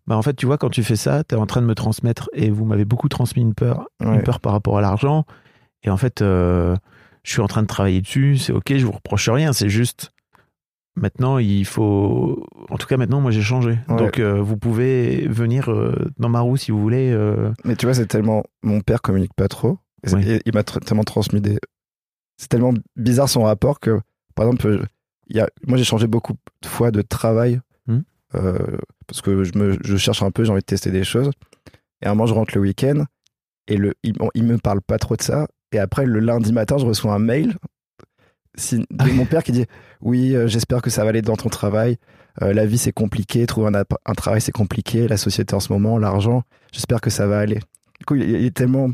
[SPEAKER 2] bah, en fait, tu vois, quand tu fais ça, t'es en train de me transmettre, et vous m'avez beaucoup transmis une peur,
[SPEAKER 1] Ouais.
[SPEAKER 2] une peur par rapport à l'argent. Et en fait, euh, je suis en train de travailler dessus, c'est ok, je vous reproche rien, c'est juste. Maintenant, il faut. En tout cas, maintenant, moi, j'ai changé.
[SPEAKER 1] Ouais.
[SPEAKER 2] Donc, euh, vous pouvez venir euh, dans ma roue si vous voulez.
[SPEAKER 1] Mais tu vois, c'est tellement. Mon père communique pas trop. Il m'a tellement transmis des. C'est tellement bizarre son rapport que, par exemple, euh, y a... moi j'ai changé beaucoup de fois de travail.
[SPEAKER 2] Hmm.
[SPEAKER 1] euh, parce que je, me... je cherche un peu, j'ai envie de tester des choses. Et à un moment, je rentre le week-end. Et le... il... bon, il me parle pas trop de ça. Et après, le lundi matin, je reçois un mail de mon père qui dit Oui, euh, j'espère que ça va aller dans ton travail. Euh, la vie, c'est compliqué. Trouver un, un travail, c'est compliqué. La société en ce moment, l'argent, j'espère que ça va aller. Du coup, il il est tellement.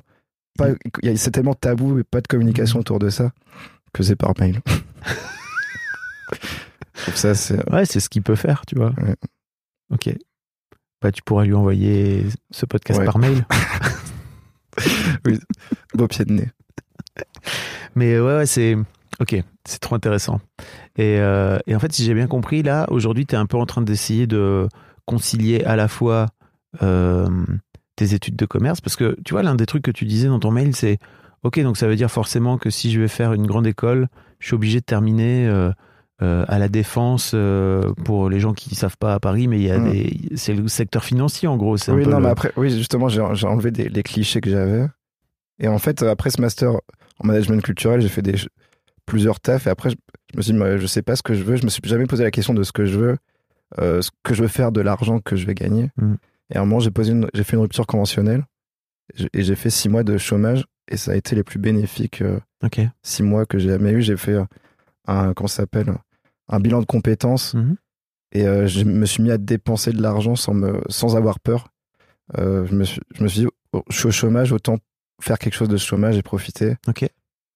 [SPEAKER 1] Pas, il y a- c'est tellement tabou et pas de communication autour de ça que c'est par mail. Ça, c'est.
[SPEAKER 2] Ouais, c'est ce qu'il peut faire, tu vois.
[SPEAKER 1] Ouais.
[SPEAKER 2] Ok. Bah, tu pourras lui envoyer ce podcast
[SPEAKER 1] Ouais.
[SPEAKER 2] par mail.
[SPEAKER 1] Beau pied de nez.
[SPEAKER 2] Mais ouais, ouais, c'est. Ok, c'est trop intéressant. Et, euh, et en fait, si j'ai bien compris, là, aujourd'hui, tu es un peu en train d'essayer de concilier à la fois euh, tes études de commerce. Parce que, tu vois, l'un des trucs que tu disais dans ton mail, c'est Ok, donc ça veut dire forcément que si je vais faire une grande école, je suis obligé de terminer. euh, euh, à la défense euh, pour les gens qui ne savent pas à Paris mais il y a
[SPEAKER 1] Mm.
[SPEAKER 2] des c'est le secteur financier en gros c'est un
[SPEAKER 1] Oui,
[SPEAKER 2] peu
[SPEAKER 1] non,
[SPEAKER 2] le-
[SPEAKER 1] mais après, oui, justement, j'ai j'ai enlevé des, les clichés que j'avais. Et en fait, après ce master en management culturel, j'ai fait des, plusieurs tafs. Et après, je, je me suis dit, mais je sais pas ce que je veux. Je me suis jamais posé la question de ce que je veux, ce que je veux faire de l'argent que je vais gagner.
[SPEAKER 2] Mm.
[SPEAKER 1] Et à un moment, j'ai posé une- j'ai fait une rupture conventionnelle. Et j'ai- fait six mois de chômage. Et ça a été les plus bénéfiques euh, six mois que j'ai jamais eu. J'ai fait euh, un, comment s'appelle, un bilan de compétences.
[SPEAKER 2] Mhm.
[SPEAKER 1] Et euh, je me suis mis à dépenser de l'argent sans, me, sans avoir peur. Euh, je, me suis, je me suis dit, oh, je suis au chômage, autant faire quelque chose de ce chômage et profiter.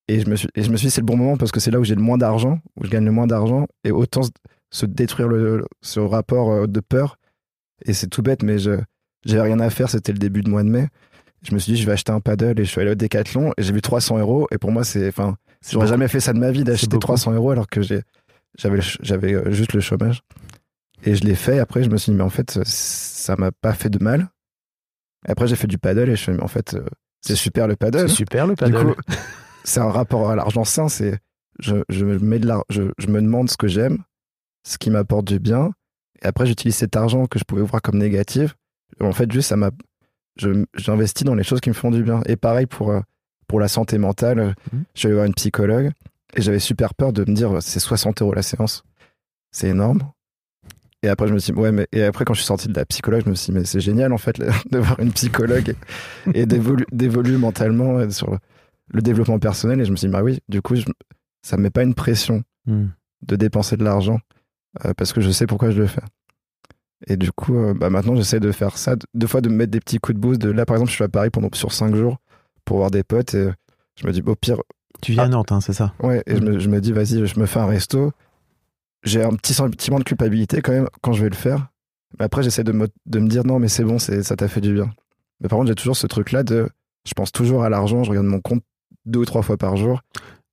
[SPEAKER 1] Et je me suis, et je me suis dit, c'est le bon moment parce que c'est là où j'ai le moins d'argent, où je gagne le moins d'argent, et autant se, se détruire le, ce rapport de peur. Et c'est tout bête, mais je j'avais rien à faire, c'était le début de mois de mai. Je me suis dit, je vais acheter un paddle et je suis allé au Décathlon et j'ai vu 300 euros. Et pour moi, c'est, enfin, j'aurais jamais fait ça de ma vie d'acheter
[SPEAKER 2] beaucoup.
[SPEAKER 1] 300 euros alors que j'avais, euh, juste le chômage. Et je l'ai fait. Après, je me suis dit, mais en fait, ça m'a pas fait de mal. Et après, j'ai fait du paddle et je me suis dit, mais en fait, euh, c'est super le paddle.
[SPEAKER 2] c'est super le
[SPEAKER 1] Du
[SPEAKER 2] paddle
[SPEAKER 1] coup, c'est un rapport à l'argent sain. C'est je, je, me mets de je me demande ce que j'aime, ce qui m'apporte du bien. Et après, j'utilise cet argent que je pouvais voir comme négatif. En fait, juste, ça m'a. J'investis dans les choses qui me font du bien. Et pareil pour, euh, pour la santé mentale. euh. Je suis allé voir une psychologue et j'avais super peur de me dire c'est 60 euros la séance. C'est énorme. Et après, je me suis dit, ouais, mais. Et après, quand je suis sorti de la psychologue, je me suis dit, mais c'est génial, en fait, de voir une psychologue et, et d'évolu- d'évoluer mentalement euh, sur le développement personnel. Et je me suis dit, bah oui, du coup, je, ça me met pas une pression
[SPEAKER 2] Hmm.
[SPEAKER 1] de dépenser de l'argent euh, parce que je sais pourquoi je le fais. Et du coup, euh, bah maintenant, j'essaie de faire ça. Deux fois, de me mettre des petits coups de boost. De, là, par exemple, je suis à Paris pendant, sur cinq jours pour voir des potes. Et je me dis, au pire,
[SPEAKER 2] tu à
[SPEAKER 1] Ah.
[SPEAKER 2] Nantes hein, c'est ça
[SPEAKER 1] ouais. Et je, me, je me dis, vas-y, je me fais un resto. J'ai un petit sentiment de culpabilité quand même quand je vais le faire. Mais après, j'essaie de me, de me dire, non, mais c'est bon, ça t'a fait du bien. Mais par contre, j'ai toujours ce truc-là de. Je pense toujours à l'argent. Je regarde mon compte deux ou trois fois par jour.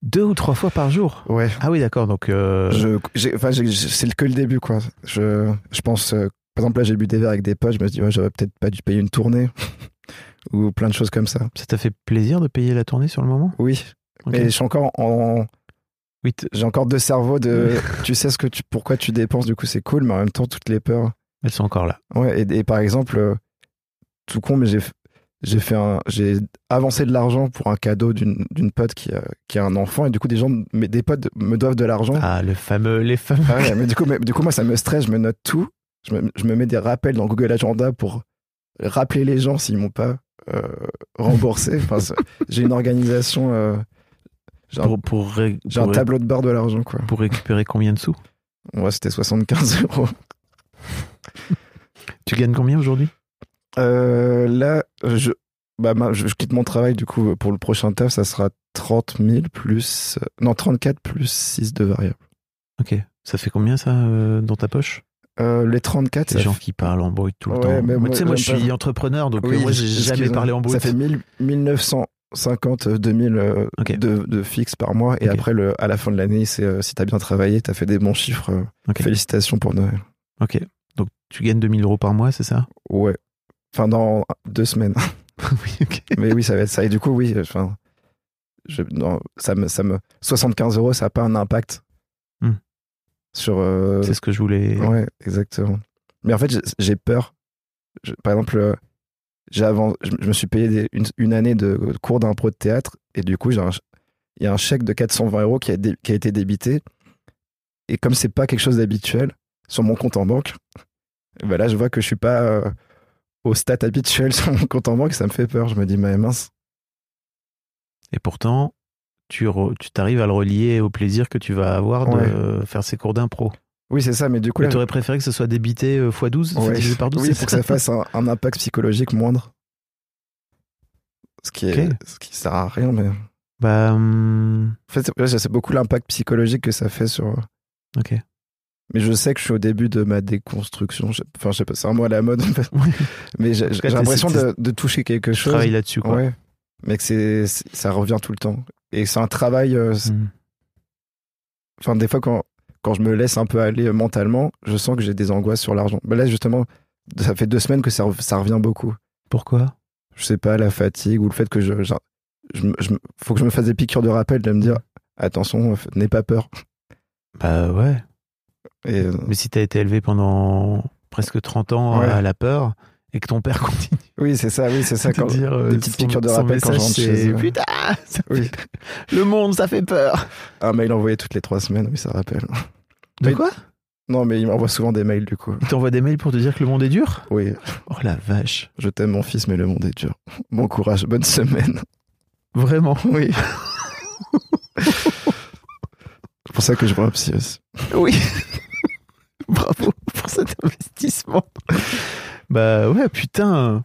[SPEAKER 2] Deux ou trois fois par jour
[SPEAKER 1] Ouais.
[SPEAKER 2] ah oui d'accord donc euh,
[SPEAKER 1] Je, j'ai- enfin, j'ai- j'ai- c'est que le début, quoi. Je, je pense, euh, par exemple, là, j'ai bu des verres avec des potes, je me dis, ouais, j'aurais peut-être pas dû payer une tournée. Ou plein de choses comme ça.
[SPEAKER 2] ça t'a fait plaisir de payer la tournée sur le moment?
[SPEAKER 1] Oui. Mais je suis encore en.
[SPEAKER 2] Oui, t-
[SPEAKER 1] J'ai encore deux cerveaux de. tu sais ce que tu, pourquoi tu dépenses, du coup c'est cool, mais en même temps toutes les peurs.
[SPEAKER 2] elles sont encore là.
[SPEAKER 1] Ouais. Et, et par exemple, euh, tout con, mais j'ai j'ai fait un, j'ai avancé de l'argent pour un cadeau d'une d'une pote qui a, qui a un enfant et du coup des gens, mais des potes me doivent de l'argent.
[SPEAKER 2] Ah, le fameux, les fameux.
[SPEAKER 1] Ah ouais, mais du coup, mais, du coup, moi, ça me stresse, je me note tout. Je me, je me mets des rappels dans Google Agenda pour rappeler les gens s'ils m'ont pas euh, remboursé. Enfin, j'ai une organisation, euh, j'ai un,
[SPEAKER 2] Pour, pour, ré-
[SPEAKER 1] j'ai un
[SPEAKER 2] pour ré-
[SPEAKER 1] tableau de bord de l'argent, quoi.
[SPEAKER 2] pour récupérer combien de sous?
[SPEAKER 1] Moi, c'était 75 euros.
[SPEAKER 2] Tu gagnes combien aujourd'hui?
[SPEAKER 1] Euh, là, je, bah, je, je quitte mon travail, du coup, pour le prochain taf, ça sera 30 000 plus. euh, non, 34 plus 6 de variables.
[SPEAKER 2] Ok. Ça fait combien ça euh, dans ta poche?
[SPEAKER 1] Euh, les 34,
[SPEAKER 2] Ces
[SPEAKER 1] ça
[SPEAKER 2] gens
[SPEAKER 1] fait-
[SPEAKER 2] qui parlent en bruit tout le
[SPEAKER 1] Ouais,
[SPEAKER 2] temps.
[SPEAKER 1] mais
[SPEAKER 2] Moi,
[SPEAKER 1] moi,
[SPEAKER 2] tu sais, moi, je suis
[SPEAKER 1] pas.
[SPEAKER 2] entrepreneur, donc
[SPEAKER 1] Oui,
[SPEAKER 2] moi, j'ai jamais parlé en brut.
[SPEAKER 1] Ça fait 1000 1950, euh, 2000 euh,
[SPEAKER 2] Ok.
[SPEAKER 1] de, de fixe par mois. Et après, le, à la fin de l'année, c'est euh, si t'as bien travaillé, t'as fait des bons chiffres. euh. Félicitations pour Noël.
[SPEAKER 2] Ok. Donc, tu gagnes 2000 euros par mois, c'est ça?
[SPEAKER 1] Ouais. Enfin, dans deux semaines.
[SPEAKER 2] Oui, ok.
[SPEAKER 1] Mais oui, ça va être ça. Et du coup, oui, enfin, je, non, ça me, ça me, 75 euros, ça n'a pas un impact
[SPEAKER 2] Hmm.
[SPEAKER 1] sur. euh,
[SPEAKER 2] C'est ce que je voulais.
[SPEAKER 1] Ouais, exactement. Mais en fait, j'ai- peur. Je- par exemple, euh, j'ai avant, je, je me suis payé des- une, une année de cours d'impro de théâtre et du coup, il y a un chèque de 420 euros qui a, dé- qui a été débité. Et comme c'est pas quelque chose d'habituel sur mon compte en banque, ben là, je vois que je suis pas euh, au stat habituel sur mon compte en banque ça me fait peur. Je me dis, mais mince.
[SPEAKER 2] Et pourtant, tu t'arrives à le relier au plaisir que tu vas avoir de
[SPEAKER 1] Ouais.
[SPEAKER 2] euh, faire ces cours d'impro.
[SPEAKER 1] Oui, c'est ça, mais du coup,
[SPEAKER 2] tu aurais préféré que ce soit débité euh, x12
[SPEAKER 1] Ouais.
[SPEAKER 2] divisé par 12
[SPEAKER 1] oui,
[SPEAKER 2] c'est
[SPEAKER 1] pour que ça fasse un, un impact psychologique moindre. Ce qui, est, ce qui sert à rien, mais.
[SPEAKER 2] Bah, hum,
[SPEAKER 1] En fait, c'est- c'est beaucoup l'impact psychologique que ça fait sur.
[SPEAKER 2] ok.
[SPEAKER 1] Mais je sais que je suis au début de ma déconstruction. Je- Enfin, je sais pas, c'est un mot à la mode. mais j'ai l'impression de, de toucher quelque
[SPEAKER 2] Je
[SPEAKER 1] chose.
[SPEAKER 2] travaille là-dessus, quoi.
[SPEAKER 1] Ouais. Mais que c'est, ça revient tout le temps. Et c'est un travail. euh,
[SPEAKER 2] Hum.
[SPEAKER 1] Enfin, des fois, quand, quand je me laisse un peu aller euh, mentalement, je sens que j'ai des angoisses sur l'argent. Mais là, justement, ça fait deux semaines que ça, ça revient beaucoup.
[SPEAKER 2] Pourquoi?
[SPEAKER 1] Je sais pas, la fatigue ou le fait que je. je, je je faut que je me fasse des piqûres de rappel de me dire attention, f- n'aie pas peur.
[SPEAKER 2] Bah ouais.
[SPEAKER 1] Et, euh,
[SPEAKER 2] Mais si t'as été élevé pendant presque 30 ans
[SPEAKER 1] Ouais.
[SPEAKER 2] à la peur et que ton père continue
[SPEAKER 1] oui, c'est ça, oui, c'est ça. Quand,
[SPEAKER 2] dire euh,
[SPEAKER 1] des petites
[SPEAKER 2] son-
[SPEAKER 1] piqûres de rappel quand je
[SPEAKER 2] message,
[SPEAKER 1] rentre chez
[SPEAKER 2] c'est,
[SPEAKER 1] eux.
[SPEAKER 2] Putain, ça
[SPEAKER 1] Oui.
[SPEAKER 2] fait- le monde, ça fait peur.
[SPEAKER 1] Un mail envoyé toutes les trois semaines, oui, ça rappelle.
[SPEAKER 2] De
[SPEAKER 1] Mais-
[SPEAKER 2] quoi?
[SPEAKER 1] Non, mais il m'envoie souvent des mails du coup.
[SPEAKER 2] Il t'envoie des mails pour te dire que le monde est dur?
[SPEAKER 1] Oui,
[SPEAKER 2] Oh la vache.
[SPEAKER 1] je t'aime mon fils, mais le monde est dur. Bon courage, bonne semaine.
[SPEAKER 2] Vraiment?
[SPEAKER 1] Oui. C'est pour ça que je vois un psy aussi.
[SPEAKER 2] Oui. Bravo pour cet investissement. bah ouais, putain.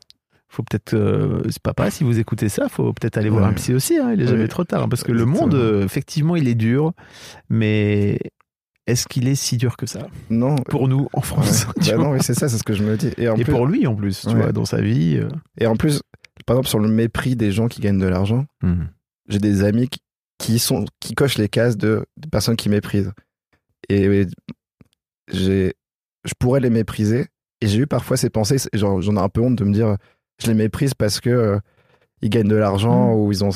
[SPEAKER 2] Faut peut-être. euh, c'est papa, si vous écoutez ça, faut peut-être aller voir un psy aussi. hein, il est jamais trop tard. hein, parce que le monde, euh, effectivement, il est dur. Mais est-ce qu'il est si dur que ça?
[SPEAKER 1] Non.
[SPEAKER 2] Pour nous, en. France
[SPEAKER 1] Bah non, oui, c'est ça, c'est ce que je me dis. Et en,
[SPEAKER 2] Et
[SPEAKER 1] plus,
[SPEAKER 2] pour lui, en plus, tu
[SPEAKER 1] Ouais.
[SPEAKER 2] vois, dans sa vie. euh.
[SPEAKER 1] et en plus, par exemple, sur le mépris des gens qui gagnent de l'argent, j'ai des amis qui, qui sont qui cochent les cases de, de personnes qui méprisent. Et j'ai, je pourrais les mépriser. Et j'ai eu parfois ces pensées, genre, j'en ai un peu honte de me dire, je les méprise parce que euh, ils gagnent de l'argent
[SPEAKER 2] Mm.
[SPEAKER 1] ou ils ont.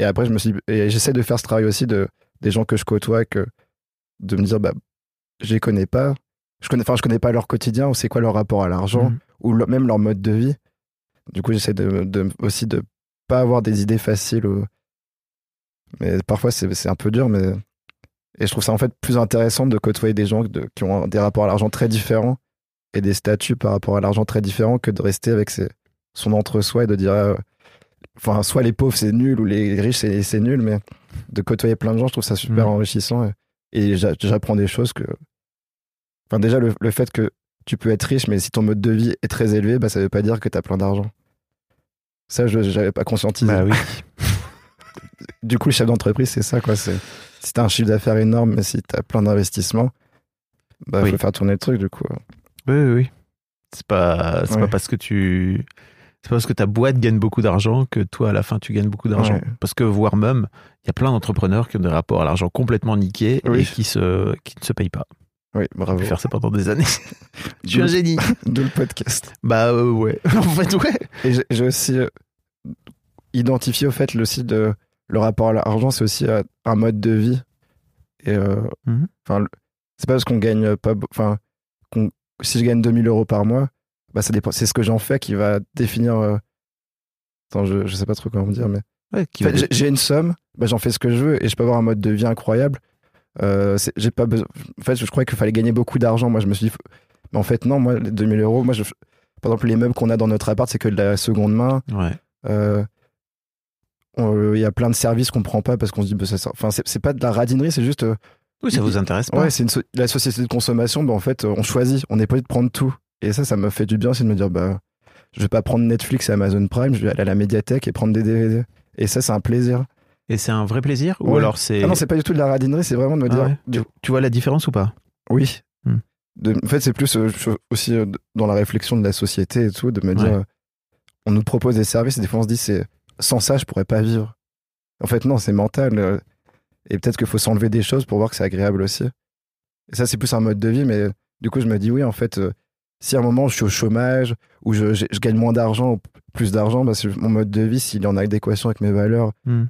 [SPEAKER 1] Et après, je me suis, et j'essaie de faire ce travail aussi de des gens que je côtoie, que de me dire, bah, je les connais pas. Je connais, enfin, je connais pas leur quotidien ou c'est quoi leur rapport à l'argent
[SPEAKER 2] Mhm.
[SPEAKER 1] ou le- même leur mode de vie. Du coup, j'essaie de, de- aussi de pas avoir des idées faciles. ou- Mais parfois, c'est un peu dur. Mais... Et je trouve ça en fait plus intéressant de côtoyer des gens de- qui ont des rapports à l'argent très différents et des statuts par rapport à l'argent très différents que de rester avec ses- son entre-soi et de dire. euh, Enfin, soit les pauvres c'est nul ou les riches c'est nul, mais de côtoyer plein de gens, je trouve ça super
[SPEAKER 2] Mhm.
[SPEAKER 1] enrichissant. Et, et j'a- j'apprends des choses que. Enfin, déjà, le, le fait que tu peux être riche, mais si ton mode de vie est très élevé, bah, ça veut pas dire que tu as plein d'argent. Ça, je j'avais pas conscientisé.
[SPEAKER 2] Bah oui.
[SPEAKER 1] Du coup, le chef d'entreprise, c'est ça, quoi. C'est si t'as un chiffre d'affaires énorme, mais si t'as plein d'investissements, bah,
[SPEAKER 2] Oui.
[SPEAKER 1] faut faire tourner le truc, du coup.
[SPEAKER 2] Oui, oui, oui. C'est pas, c'est
[SPEAKER 1] Ouais.
[SPEAKER 2] pas parce que tu. C'est pas parce que ta boîte gagne beaucoup d'argent que toi, à la fin, tu gagnes beaucoup d'argent.
[SPEAKER 1] Ouais.
[SPEAKER 2] Parce que, voire même, il y a plein d'entrepreneurs qui ont des rapports à l'argent complètement niqués
[SPEAKER 1] Oui.
[SPEAKER 2] et qui, se, qui ne se payent pas.
[SPEAKER 1] Oui, bravo.
[SPEAKER 2] faire ça pendant des années. Je suis un génie.
[SPEAKER 1] D'où le podcast.
[SPEAKER 2] Bah euh, ouais. en fait, ouais.
[SPEAKER 1] Et j'ai- aussi euh, identifié au fait le, aussi de, le rapport à l'argent, c'est aussi euh, un mode de vie. Et euh,
[SPEAKER 2] Mhm.
[SPEAKER 1] enfin, c'est pas parce qu'on gagne pas, enfin, si je gagne 2000 euros par mois, bah ça dépend. C'est ce que j'en fais qui va définir. euh, Attends, je, je sais pas trop comment dire, mais
[SPEAKER 2] Ouais, va-
[SPEAKER 1] j'ai- une somme, bah, j'en fais ce que je veux et je peux avoir un mode de vie incroyable. Euh, j'ai pas besoin. En fait, je croyais qu'il fallait gagner beaucoup d'argent. Moi, je me suis dit, mais en fait, non. Moi, les 2000 euros, moi, je... par exemple, les meubles qu'on a dans notre appart, c'est que de la seconde main.
[SPEAKER 2] Ouais.
[SPEAKER 1] Euh, Il y a plein de services qu'on prend pas parce qu'on se dit, bah, ça sort- enfin, c'est pas de la radinerie, c'est juste. euh,
[SPEAKER 2] Oui, ça vous intéresse pas.
[SPEAKER 1] Ouais, c'est so- la société de consommation, bah, en fait, euh, on choisit, on n'est pas obligé de prendre tout. Et ça, ça me fait du bien, c'est de me dire, bah, je vais pas prendre Netflix et Amazon Prime, je vais aller à la médiathèque et prendre des DVD. Et ça, c'est un plaisir.
[SPEAKER 2] Et c'est un vrai plaisir Ou
[SPEAKER 1] Ouais.
[SPEAKER 2] alors c'est.
[SPEAKER 1] Ah non, c'est pas du tout de la radinerie, c'est vraiment de me
[SPEAKER 2] Ah
[SPEAKER 1] dire,
[SPEAKER 2] ouais. tu, tu vois la différence ou pas?
[SPEAKER 1] Oui.
[SPEAKER 2] Hmm.
[SPEAKER 1] De- en fait, c'est plus euh, aussi euh, dans la réflexion de la société et tout, de me dire, euh, on nous propose des services et des fois on se dit, c'est sans ça, je pourrais pas vivre. En fait, non, c'est mental. euh, et peut-être qu'il faut s'enlever des choses pour voir que c'est agréable aussi. Et ça, c'est plus un mode de vie, mais du coup, je me dis, oui, en fait, euh, si à un moment je suis au chômage ou je, gagne moins d'argent ou plus d'argent, bah, mon mode de vie, s'il est en adéquation avec mes valeurs
[SPEAKER 2] Hmm.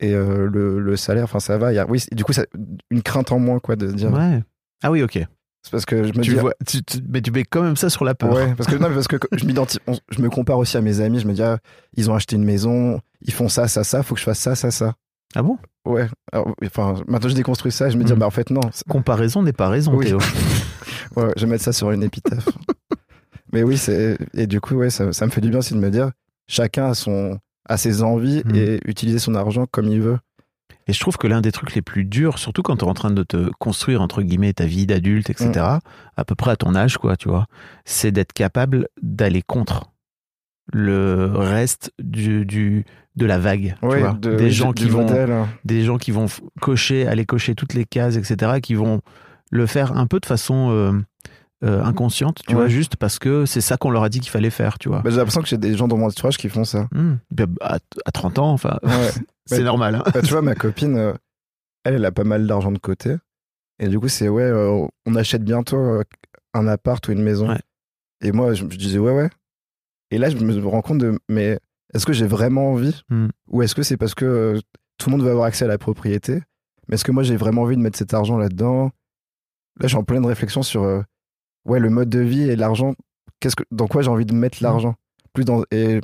[SPEAKER 1] et euh, le, le salaire, enfin, ça va. Y a, oui, du coup, ça, une crainte en moins, quoi, de se dire.
[SPEAKER 2] Ouais. Ah oui, ok.
[SPEAKER 1] C'est parce que je me
[SPEAKER 2] Tu
[SPEAKER 1] dis.
[SPEAKER 2] vois, tu- tu- mais tu mets quand même ça sur la peur.
[SPEAKER 1] Ouais, parce que, non, parce que je m'identifie, je me compare aussi à mes amis, je me dis, ah, ils ont acheté une maison, ils font ça, ça, ça, faut que je fasse ça, ça, ça.
[SPEAKER 2] Ah bon?
[SPEAKER 1] Ouais, alors, enfin, maintenant je déconstruis ça, et je me dis,
[SPEAKER 2] Mm.
[SPEAKER 1] bah en fait, non.
[SPEAKER 2] Comparaison n'est pas raison,
[SPEAKER 1] Oui.
[SPEAKER 2] Théo.
[SPEAKER 1] Ouais, je vais mettre ça sur une épitaphe. mais oui, c'est. Et du coup, ouais, ça, ça me fait du bien aussi de me dire, chacun a, son, a ses envies
[SPEAKER 2] Mm.
[SPEAKER 1] et utiliser son argent comme il veut.
[SPEAKER 2] Et je trouve que l'un des trucs les plus durs, surtout quand tu es en train de te construire, entre guillemets, ta vie d'adulte, etc.,
[SPEAKER 1] Mm.
[SPEAKER 2] à peu près à ton âge, quoi, tu vois, c'est d'être capable d'aller contre le reste du, du, de la vague, tu
[SPEAKER 1] Ouais,
[SPEAKER 2] vois.
[SPEAKER 1] de-
[SPEAKER 2] des, gens qui vont,
[SPEAKER 1] modèle, hein.
[SPEAKER 2] des gens qui vont cocher, aller cocher toutes les cases, etc., qui vont le faire un peu de façon euh, euh, inconsciente, tu
[SPEAKER 1] Ouais.
[SPEAKER 2] vois, juste parce que c'est ça qu'on leur a dit qu'il fallait faire, tu vois.
[SPEAKER 1] Bah, j'ai l'impression que j'ai des gens dans mon entourage qui font ça.
[SPEAKER 2] Hmm. Bah, À, à 30 ans, enfin,
[SPEAKER 1] Ouais.
[SPEAKER 2] c'est
[SPEAKER 1] Bah,
[SPEAKER 2] normal. hein.
[SPEAKER 1] Bah, tu vois, ma copine, euh, elle, elle a pas mal d'argent de côté. Et du coup, c'est ouais, euh, on achète bientôt euh, un appart ou une maison.
[SPEAKER 2] Ouais.
[SPEAKER 1] Et moi, je, je disais ouais, ouais. Et là, je me rends compte de, mais est-ce que j'ai vraiment envie
[SPEAKER 2] Hmm.
[SPEAKER 1] Ou est-ce que c'est parce que euh, tout le monde veut avoir accès à la propriété? Mais est-ce que moi, j'ai vraiment envie de mettre cet argent là-dedans? Là, je suis en pleine réflexion sur ouais, le mode de vie et l'argent. Qu'est-ce que, dans quoi j'ai envie de mettre l'argent? Plus dans et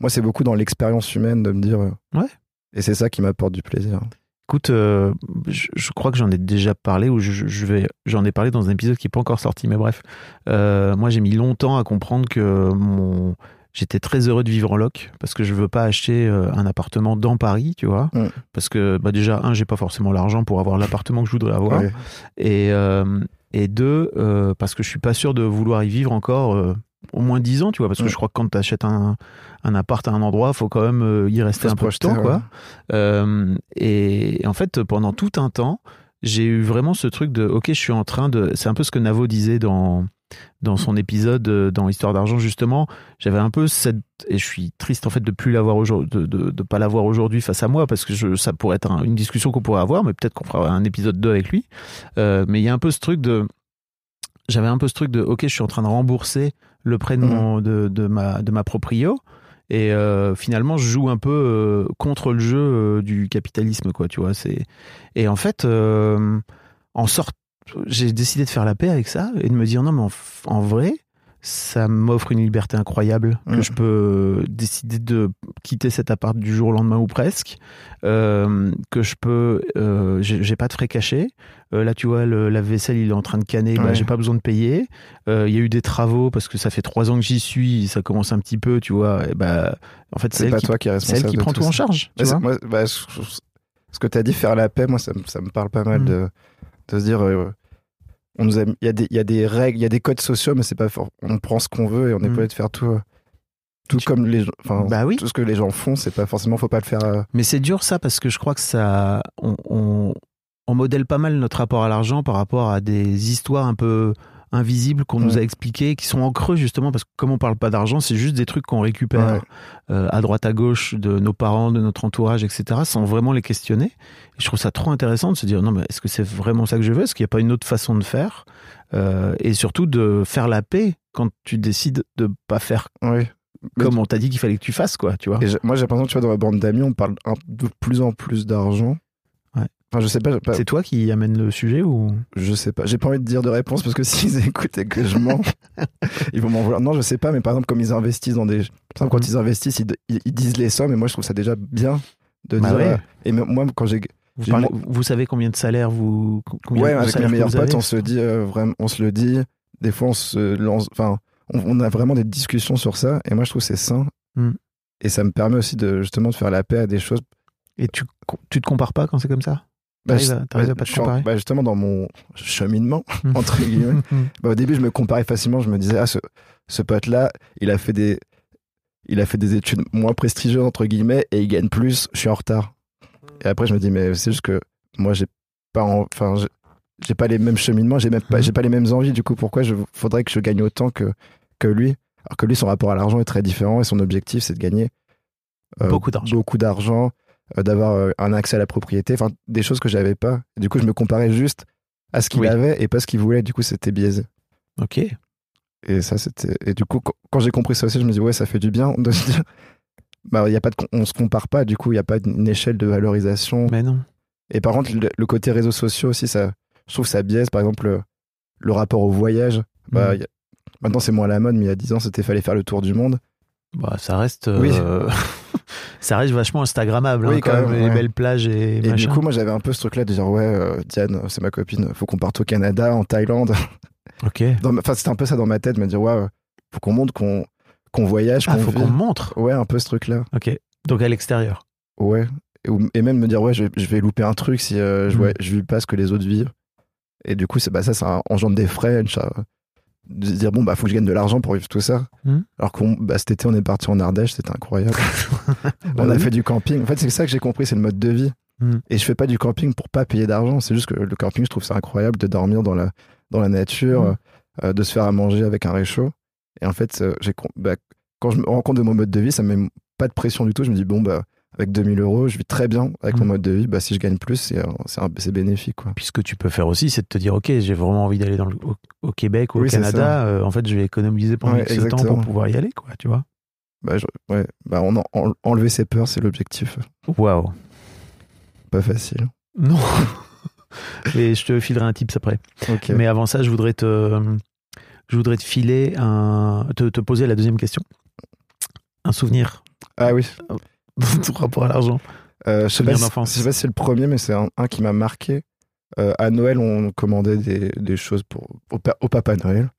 [SPEAKER 1] moi, c'est beaucoup dans l'expérience humaine de me dire.
[SPEAKER 2] Ouais.
[SPEAKER 1] Et c'est ça qui m'apporte du plaisir.
[SPEAKER 2] Écoute, euh, je, je crois que j'en ai déjà parlé ou je, je vais, j'en ai parlé dans un épisode qui n'est pas encore sorti, mais bref. Euh, moi, j'ai mis longtemps à comprendre que mon, j'étais très heureux de vivre en loc parce que je veux pas acheter euh, un appartement dans Paris, tu vois.
[SPEAKER 1] Mm.
[SPEAKER 2] Parce que bah, déjà, un, j'ai pas forcément l'argent pour avoir l'appartement que je voudrais avoir,
[SPEAKER 1] Ouais.
[SPEAKER 2] et euh, et deux, euh, parce que je suis pas sûr de vouloir y vivre encore. euh, au moins 10 ans, tu vois, parce que je crois que quand tu achètes un, un appart à un endroit, faut quand même euh, y rester
[SPEAKER 1] Faut
[SPEAKER 2] un peu de temps, quoi. Euh, et en fait, pendant tout un temps, j'ai eu vraiment ce truc de ok, je suis en train de. C'est un peu ce que Navo disait dans dans son épisode euh, dans Histoire d'argent justement. J'avais un peu cette et je suis triste en fait de plus l'avoir aujourd'hui, de, de, de pas l'avoir aujourd'hui face à moi parce que je, ça pourrait être un- une discussion qu'on pourrait avoir, mais peut-être qu'on fera un épisode 2 avec lui. Euh, mais il y a un peu ce truc de j'avais un peu ce truc de ok je suis en train de rembourser le prêt de,
[SPEAKER 1] Mhm.
[SPEAKER 2] mon, de, de ma de ma proprio et euh, finalement je joue un peu euh, contre le jeu euh, du capitalisme quoi tu vois c'est et en fait en sort j'ai décidé de faire la paix avec ça et de me dire non mais en, vrai ça m'offre une liberté incroyable que
[SPEAKER 1] Mhm.
[SPEAKER 2] je peux décider de quitter cet appart du jour au lendemain ou presque que je peux j'ai j'ai pas de frais cachés euh, là, tu vois, le, la vaisselle, il est en train de canner. Bah,
[SPEAKER 1] Ouais.
[SPEAKER 2] j'ai pas besoin de payer. Euh, Il y a eu des travaux parce que ça fait trois ans que j'y suis. Ça commence un petit peu, tu vois. Et bah, en fait, c'est elle,
[SPEAKER 1] pas
[SPEAKER 2] qui,
[SPEAKER 1] toi qui est
[SPEAKER 2] c'est elle qui prend tout, en charge. Tu
[SPEAKER 1] Ouais, c'est-
[SPEAKER 2] vois
[SPEAKER 1] moi, bah, je- je- ce que tu as dit, faire la paix, moi, ça, me- ça me parle pas mal
[SPEAKER 2] Mm.
[SPEAKER 1] de, de se dire. euh, on nous a, il y, a des- il y a des règles, il y a des codes sociaux, mais c'est pas. On prend ce qu'on veut et on n'est
[SPEAKER 2] Mm.
[SPEAKER 1] pas obligé de faire tout. Tout comme les. Enfin,
[SPEAKER 2] Bah oui.
[SPEAKER 1] tout ce que les gens font, c'est pas forcément, faut pas le faire.
[SPEAKER 2] Mais c'est dur ça parce que je crois que ça, on, on, on modèle pas mal notre rapport à l'argent par rapport à des histoires un peu invisibles qu'on nous a expliquées, qui sont en creux justement parce que comme on parle pas d'argent, c'est juste des trucs qu'on récupère
[SPEAKER 1] Ouais.
[SPEAKER 2] euh, à droite à gauche de nos parents, de notre entourage, etc. sans vraiment les questionner. Et je trouve ça trop intéressant de se dire non mais est-ce que c'est vraiment ça que je veux? Est-ce qu'il n'y a pas une autre façon de faire? Euh, Et surtout de faire la paix quand tu décides de pas faire
[SPEAKER 1] ouais. Mais
[SPEAKER 2] comme on t'a dit qu'il fallait que tu fasses quoi, tu vois
[SPEAKER 1] Et moi, j'ai l'impression que tu vois, dans ma bande d'amis, on parle un- de plus en plus d'argent. Enfin, je sais pas. pas-
[SPEAKER 2] C'est toi qui amène le sujet ou?
[SPEAKER 1] Je sais pas. J'ai pas envie de dire de réponse parce que s'ils écoutent et que je mens, ils vont m'en vouloir. Non, je sais pas, mais par exemple, comme ils investissent dans des. Par exemple, quand
[SPEAKER 2] Mhm.
[SPEAKER 1] ils investissent, ils, disent les sommes et moi, je trouve ça déjà bien de
[SPEAKER 2] Bah
[SPEAKER 1] dire.
[SPEAKER 2] ouais.
[SPEAKER 1] euh, Et moi, quand j'ai.
[SPEAKER 2] vous, parlez- savez combien de salaire vous combien
[SPEAKER 1] Ouais,
[SPEAKER 2] de
[SPEAKER 1] avec mes meilleurs potes, on se le dit euh, vraiment. On se le dit. Des fois, on se lance. Enfin, on, on a vraiment des discussions sur ça et moi, je trouve que c'est sain.
[SPEAKER 2] Mhm.
[SPEAKER 1] Et ça me permet aussi de justement de faire la paix à des choses.
[SPEAKER 2] Et tu, tu te compares pas quand c'est comme ça?
[SPEAKER 1] Bah,
[SPEAKER 2] T'arrives
[SPEAKER 1] je-
[SPEAKER 2] à- pas te
[SPEAKER 1] en-
[SPEAKER 2] comparer
[SPEAKER 1] bah, Justement, dans mon cheminement,
[SPEAKER 2] Mhm.
[SPEAKER 1] entre guillemets. Bah, au début, je me comparais facilement. Je me disais, ah, ce, ce pote-là, il a fait des, il a fait des études moins prestigieuses entre guillemets et il gagne plus. Je suis en retard. Et après, je me dis, mais c'est juste que moi, j'ai pas, en- enfin, j'ai- pas les mêmes cheminements, j'ai même pas, j'ai pas les mêmes envies. Du coup, pourquoi je faudrait que je gagne autant que que lui? Alors que lui, son rapport à l'argent est très différent et son objectif, c'est de gagner euh,
[SPEAKER 2] Beaucoup d'argent.
[SPEAKER 1] beaucoup d'argent, d'avoir euh, un accès à la propriété, enfin, des choses que j'avais pas. Du coup, je me comparais juste à ce qu'il
[SPEAKER 2] Oui.
[SPEAKER 1] avait et pas ce qu'il voulait. Du coup, c'était biaisé.
[SPEAKER 2] Ok.
[SPEAKER 1] Et ça, c'était. Et du coup, quand- j'ai compris ça aussi, je me dis, ouais, ça fait du bien de se dire. Bah, il y a pas de... On se compare pas, du coup, il n'y a pas une échelle de valorisation.
[SPEAKER 2] Mais non.
[SPEAKER 1] Et par contre, le, côté réseaux sociaux aussi, ça, je trouve ça biaise. Par exemple, le, le rapport au voyage. Bah, y a- Maintenant, c'est moins à la mode, mais il y a 10 ans, c'était fallait faire le tour du monde.
[SPEAKER 2] Bah, ça reste.
[SPEAKER 1] Oui.
[SPEAKER 2] euh, ça reste vachement Instagrammable,
[SPEAKER 1] Oui,
[SPEAKER 2] hein,
[SPEAKER 1] quand
[SPEAKER 2] quand
[SPEAKER 1] même,
[SPEAKER 2] même, les
[SPEAKER 1] ouais.
[SPEAKER 2] belles plages et,
[SPEAKER 1] Et du coup, moi, j'avais un peu ce truc-là de dire, ouais, euh, Diane, c'est ma copine, faut qu'on parte au Canada, en Thaïlande.
[SPEAKER 2] Ok.
[SPEAKER 1] Enfin, c'était un peu ça dans ma tête, me dire, ouais, faut qu'on montre qu'on qu'on voyage,
[SPEAKER 2] Ah,
[SPEAKER 1] qu'on
[SPEAKER 2] faut qu'on montre.
[SPEAKER 1] Ouais, un peu ce truc-là.
[SPEAKER 2] Ok. Donc à l'extérieur.
[SPEAKER 1] Ouais. Et, même me dire, ouais, je, je vais louper un truc si euh, je,
[SPEAKER 2] Mm.
[SPEAKER 1] vois- je vis pas ce que les autres vivent. Et du coup, c'est bah, ça, ça engendre des frais. cha- De se dire, bon, bah, faut que je gagne de l'argent pour vivre tout ça.
[SPEAKER 2] Mm.
[SPEAKER 1] Alors que bah, cet été, on est parti en Ardèche, c'était incroyable.
[SPEAKER 2] Bah
[SPEAKER 1] on a fait du camping. En fait, c'est ça que j'ai compris, c'est le mode de vie.
[SPEAKER 2] Mm.
[SPEAKER 1] Et je fais pas du camping pour pas payer d'argent. C'est juste que le camping, je trouve ça incroyable de dormir dans la, dans la nature,
[SPEAKER 2] Mm.
[SPEAKER 1] euh, de se faire à manger avec un réchaud. Et en fait, euh, j'ai, bah, quand je me rends compte de mon mode de vie, ça me met pas de pression du tout. Je me dis, bon, bah, avec 2000 euros, je vis très bien avec mon mode de vie. Bah, si je gagne plus, c'est, euh, bénéfique. Quoi.
[SPEAKER 2] Puis ce que tu peux faire aussi, c'est de te dire, ok, j'ai vraiment envie d'aller dans le- au, au Québec ou au Canada. euh, en fait, je vais économiser pendant
[SPEAKER 1] Ouais,
[SPEAKER 2] X temps pour pouvoir y aller, quoi. Tu vois
[SPEAKER 1] Bah, je- ouais, bah, on en- en- enlever ses peurs, c'est l'objectif.
[SPEAKER 2] Waouh.
[SPEAKER 1] Pas facile.
[SPEAKER 2] Non. Et je te filerai un tips après. Mais avant ça, je voudrais te, je voudrais te filer un, te, te poser la deuxième question. Un souvenir
[SPEAKER 1] Ah oui.
[SPEAKER 2] de ton rapport à l'argent.
[SPEAKER 1] Euh, je sais pas, si, je sais pas si c'est le premier, mais c'est un, un qui m'a marqué. Euh, à Noël, on commandait des, des choses pour, au, pa- au Papa Noël.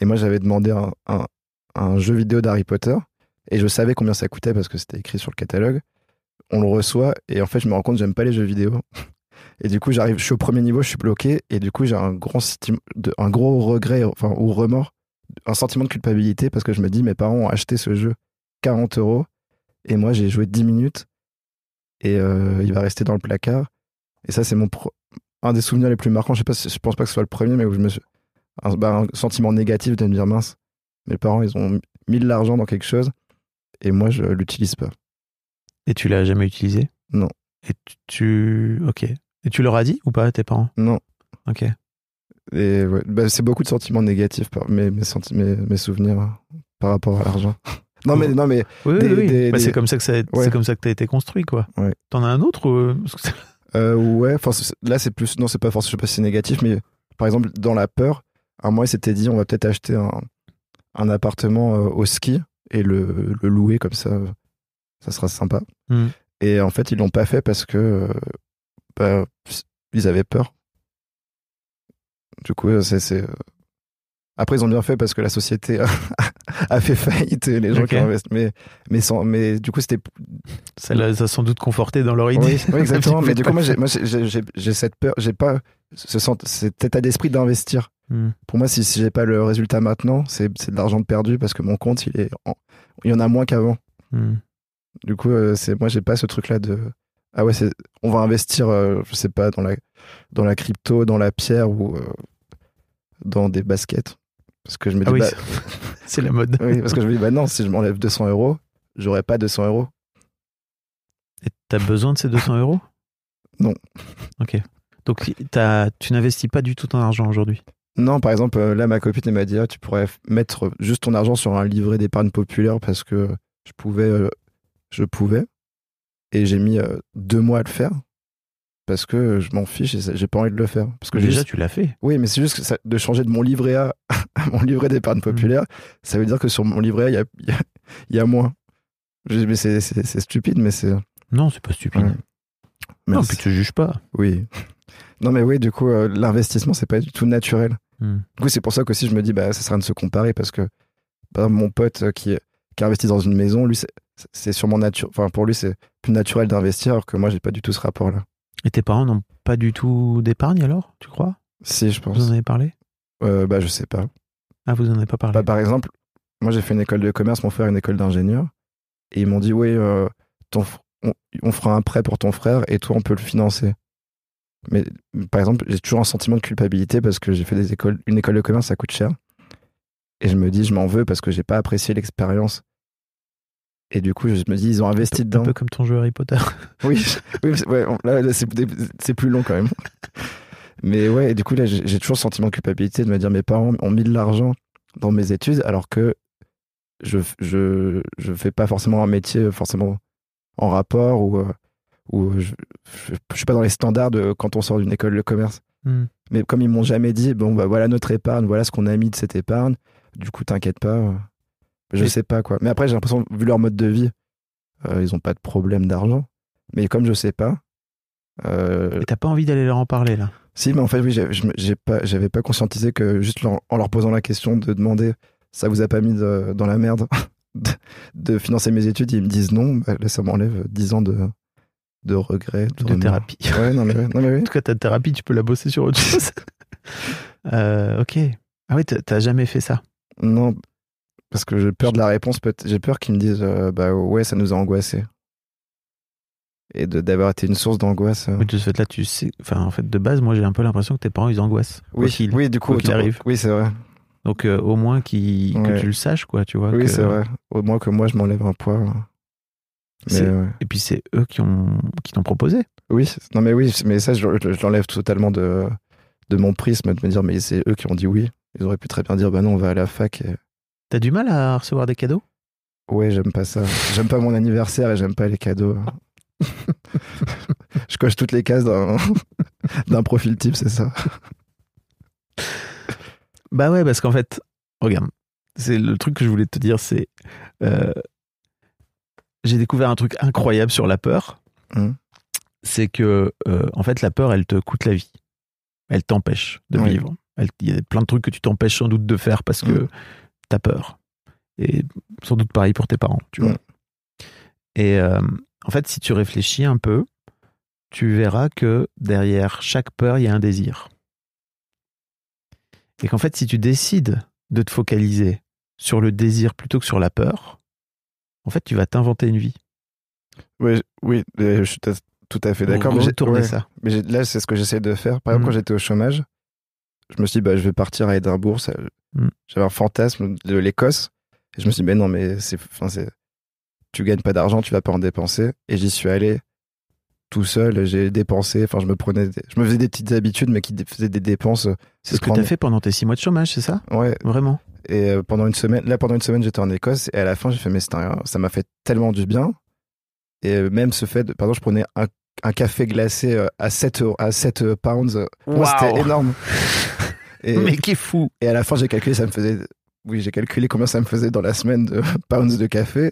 [SPEAKER 1] Et moi, j'avais demandé un, un- un jeu vidéo d'Harry Potter. Et je savais combien ça coûtait parce que c'était écrit sur le catalogue. On le reçoit. Et en fait, je me rends compte que j'aime pas les jeux vidéo. Et du coup, j'arrive, je suis au premier niveau, je suis bloqué. Et du coup, j'ai un de- un gros regret, enfin, ou remords, un sentiment de culpabilité parce que je me dis, mes parents ont acheté ce jeu 40 euros. Et moi, j'ai joué 10 minutes et euh, il va rester dans le placard. Et ça, c'est mon pro- un des souvenirs les plus marquants. Je sais pas, si- je pense pas que ce soit le premier, mais où je me suis un, bah, un sentiment négatif de me dire mince, mes parents ils ont mis de l'argent dans quelque chose et moi je l'utilise pas.
[SPEAKER 2] Et tu l'as jamais utilisé?
[SPEAKER 1] Non.
[SPEAKER 2] Et tu, ok. Et tu leur as dit ou pas à tes parents?
[SPEAKER 1] Non.
[SPEAKER 2] Ok.
[SPEAKER 1] Et ouais, bah, c'est beaucoup de sentiments négatifs par mes mes, senti- mes, mes souvenirs hein, par rapport à l'argent. non mais non mais
[SPEAKER 2] Oui,
[SPEAKER 1] Des-
[SPEAKER 2] oui, oui.
[SPEAKER 1] des-
[SPEAKER 2] Bah,
[SPEAKER 1] des-
[SPEAKER 2] c'est comme ça que ça,
[SPEAKER 1] Ouais.
[SPEAKER 2] c'est comme ça que t'as été construit, quoi.
[SPEAKER 1] Ouais.
[SPEAKER 2] T'en as un autre ou- c'est-
[SPEAKER 1] Euh, ouais, enfin, là c'est plus, non c'est pas forcément, je sais pas si c'est négatif, mais par exemple dans la peur, un mois il s'était dit on va peut-être acheter un, un appartement euh, au ski et le, le louer comme ça, euh, ça sera sympa.
[SPEAKER 2] Hmm.
[SPEAKER 1] Et en fait ils l'ont pas fait parce que euh, bah, ils avaient peur. Du coup euh, c'est, euh, après ils ont bien fait parce que la société a, a fait faillite et les gens qui ont investi, mais mais sans, mais du coup c'était
[SPEAKER 2] ça les a sans doute conforté dans leur idée.
[SPEAKER 1] oui, oui, exactement. Mais du coup, moi, j'ai, cette peur, j'ai pas ce cet état d'esprit d'investir.
[SPEAKER 2] Hmm.
[SPEAKER 1] Pour moi, si, si j'ai pas le résultat maintenant, c'est, de l'argent perdu parce que mon compte, il est, en- il y en a moins qu'avant.
[SPEAKER 2] Hmm.
[SPEAKER 1] Du coup, euh, c'est, moi, j'ai pas ce truc-là de, ah ouais, on va investir, euh, je sais pas, dans la, dans la crypto, dans la pierre ou euh, dans des baskets. Parce que je me dis,
[SPEAKER 2] Ah oui,
[SPEAKER 1] bah,
[SPEAKER 2] c'est- la mode.
[SPEAKER 1] oui, parce que je me dis, bah non, si je m'enlève 200 euros, j'aurais pas 200 euros.
[SPEAKER 2] Et t'as besoin de ces 200 euros?
[SPEAKER 1] Non.
[SPEAKER 2] Ok. Donc t'as- tu n'investis pas du tout ton argent aujourd'hui?
[SPEAKER 1] Non, par exemple, euh, là, ma copine, m'a dit, ah, tu pourrais mettre juste ton argent sur un livret d'épargne populaire parce que je pouvais, euh, je pouvais. Et j'ai mis euh, deux mois à le faire. Parce que je m'en fiche et j'ai pas envie de le faire. Parce que
[SPEAKER 2] Déjà,
[SPEAKER 1] juste-
[SPEAKER 2] tu l'as fait.
[SPEAKER 1] Oui, mais c'est juste que ça- de changer de mon livret A à mon livret d'épargne populaire, ça veut dire que sur mon livret A, il y a, y a- il y a moins. Mais c'est- stupide, mais c'est.
[SPEAKER 2] Non, c'est pas stupide.
[SPEAKER 1] Ouais.
[SPEAKER 2] Non,
[SPEAKER 1] Merci.
[SPEAKER 2] puis tu te juges pas.
[SPEAKER 1] Oui. Non, mais oui, du coup, euh, l'investissement, c'est pas du tout naturel.
[SPEAKER 2] Hmm.
[SPEAKER 1] Du coup, c'est pour ça qu'aussi je me dis, bah, ça sert de se comparer parce que, par exemple, mon pote euh, qui, qui a investi dans une maison, lui, c'est- sûrement nature. Enfin, pour lui, c'est plus naturel d'investir alors que moi, j'ai pas du tout ce rapport-là.
[SPEAKER 2] Et tes parents n'ont pas du tout d'épargne alors, tu crois?
[SPEAKER 1] Si, je
[SPEAKER 2] Vous en
[SPEAKER 1] pense.
[SPEAKER 2] avez parlé?
[SPEAKER 1] Euh, bah, je sais pas.
[SPEAKER 2] Ah, vous en avez pas parlé
[SPEAKER 1] Bah, par exemple, moi, j'ai fait une école de commerce, mon frère une école d'ingénieur. Et ils m'ont dit, oui, euh, ton fr- on, on fera un prêt pour ton frère et toi, on peut le financer. Mais par exemple, j'ai toujours un sentiment de culpabilité parce que j'ai fait des écoles, une école de commerce, ça coûte cher. Et je me dis, je m'en veux parce que j'ai pas apprécié l'expérience. Et du coup, je me dis, ils ont investi
[SPEAKER 2] Un
[SPEAKER 1] dedans.
[SPEAKER 2] peu comme ton jeu Harry Potter.
[SPEAKER 1] Oui, oui ouais, là, là, c'est plus long quand même. Mais ouais, et du coup, là, j'ai toujours le sentiment de culpabilité de me dire mes parents ont mis de l'argent dans mes études alors que je, je, je fais pas forcément un métier forcément en rapport ou, euh, ou je, je, je suis pas dans les standards de quand on sort d'une école de commerce.
[SPEAKER 2] Hmm.
[SPEAKER 1] Mais comme ils m'ont jamais dit, bon, bah voilà notre épargne, voilà ce qu'on a mis de cette épargne, du coup, t'inquiète pas. Je sais pas quoi. Mais après, j'ai l'impression, vu leur mode de vie, euh, ils ont pas de problème d'argent. Mais comme je sais pas, euh,
[SPEAKER 2] t'as pas envie d'aller leur en parler là?
[SPEAKER 1] Si, mais en fait, oui, j'ai pas, j'avais pas conscientisé que juste leur- en leur posant la question de demander, ça vous a pas mis de- dans la merde de, de financer mes études, ils me disent non, bah, là, ça m'enlève 10 ans de, de regrets, de,
[SPEAKER 2] thérapie.
[SPEAKER 1] Ouais, non, mais, non, mais oui.
[SPEAKER 2] En tout cas, ta thérapie, tu peux la bosser sur autre chose. Euh, ok. Ah oui, t'as jamais fait ça?
[SPEAKER 1] Non, parce que j'ai peur de la réponse, j'ai peur qu'ils me disent, euh, bah ouais, ça nous a angoissés. Et d'avoir été une source d'angoisse. euh.
[SPEAKER 2] De ce fait-là, tu sais. Enfin, en fait, de base, moi, j'ai un peu l'impression que tes parents, ils angoissent.
[SPEAKER 1] Oui, oui, du coup,
[SPEAKER 2] quoi qu'il
[SPEAKER 1] autant-
[SPEAKER 2] arrive.
[SPEAKER 1] Oui, c'est vrai.
[SPEAKER 2] Donc, euh, au moins que tu le saches, quoi, tu vois.
[SPEAKER 1] Oui,
[SPEAKER 2] que-
[SPEAKER 1] c'est vrai. Au moins que moi, je m'enlève un poids. Mais,
[SPEAKER 2] C'est-
[SPEAKER 1] ouais.
[SPEAKER 2] Et puis, c'est eux qui ont qui t'ont proposé.
[SPEAKER 1] Oui, non mais oui, mais ça, je, je- je l'enlève totalement de, de mon prisme, de me dire, mais c'est eux qui ont dit oui. Ils auraient pu très bien dire, bah non, on va à la fac. Et...
[SPEAKER 2] T'as du mal à recevoir des cadeaux?
[SPEAKER 1] Ouais, j'aime pas ça. J'aime pas mon anniversaire et j'aime pas les cadeaux. je coche toutes les cases d'un profil type, c'est ça.
[SPEAKER 2] Bah ouais, parce qu'en fait, regarde, c'est le truc que je voulais te dire, c'est euh, j'ai découvert un truc incroyable sur la peur.
[SPEAKER 1] Mhm.
[SPEAKER 2] C'est que euh, en fait, la peur, elle te coûte la vie. Elle t'empêche de
[SPEAKER 1] Oui.
[SPEAKER 2] vivre. Il y a plein de trucs que tu t'empêches sans doute de faire parce que
[SPEAKER 1] Mhm.
[SPEAKER 2] T'as peur. Et sans doute pareil pour tes parents, tu vois.
[SPEAKER 1] Mhm.
[SPEAKER 2] Et euh, en fait, si tu réfléchis un peu, tu verras que derrière chaque peur, il y a un désir. Et qu'en fait, si tu décides de te focaliser sur le désir plutôt que sur la peur, en fait, tu vas t'inventer une vie.
[SPEAKER 1] Oui, oui, euh, je suis tout à- fait d'accord. J'ai- ouais.
[SPEAKER 2] ça.
[SPEAKER 1] Mais là, c'est ce que j'essaie de faire. Par exemple,
[SPEAKER 2] Mm.
[SPEAKER 1] quand j'étais au chômage, je me suis dit, bah, je vais partir à Édimbourg. Ça-
[SPEAKER 2] Mm.
[SPEAKER 1] J'avais un fantasme de l'Écosse. Et je me suis dit, mais non, mais c'est, enfin, c'est, tu gagnes pas d'argent, tu vas pas en dépenser. Et j'y suis allé tout seul. J'ai dépensé. Enfin, je me prenais, des- je me faisais des petites habitudes, mais qui faisaient des dépenses.
[SPEAKER 2] C'est ce que tu as fait pendant tes six mois de chômage, c'est ça?
[SPEAKER 1] Ouais.
[SPEAKER 2] Vraiment?
[SPEAKER 1] Et euh, pendant une semaine, là, pendant une semaine, j'étais en Écosse. Et à la fin, j'ai fait, mais un- ça m'a fait tellement du bien. Et euh, même ce fait, de, pardon, je prenais un, un café glacé euh, à 7, euros- à 7 euh, pounds. Pour moi, c'était énorme. Et,
[SPEAKER 2] Mais qui est fou
[SPEAKER 1] et à la fin, j'ai calculé, ça me faisait. Oui, j'ai calculé combien ça me faisait dans la semaine de pounds de café.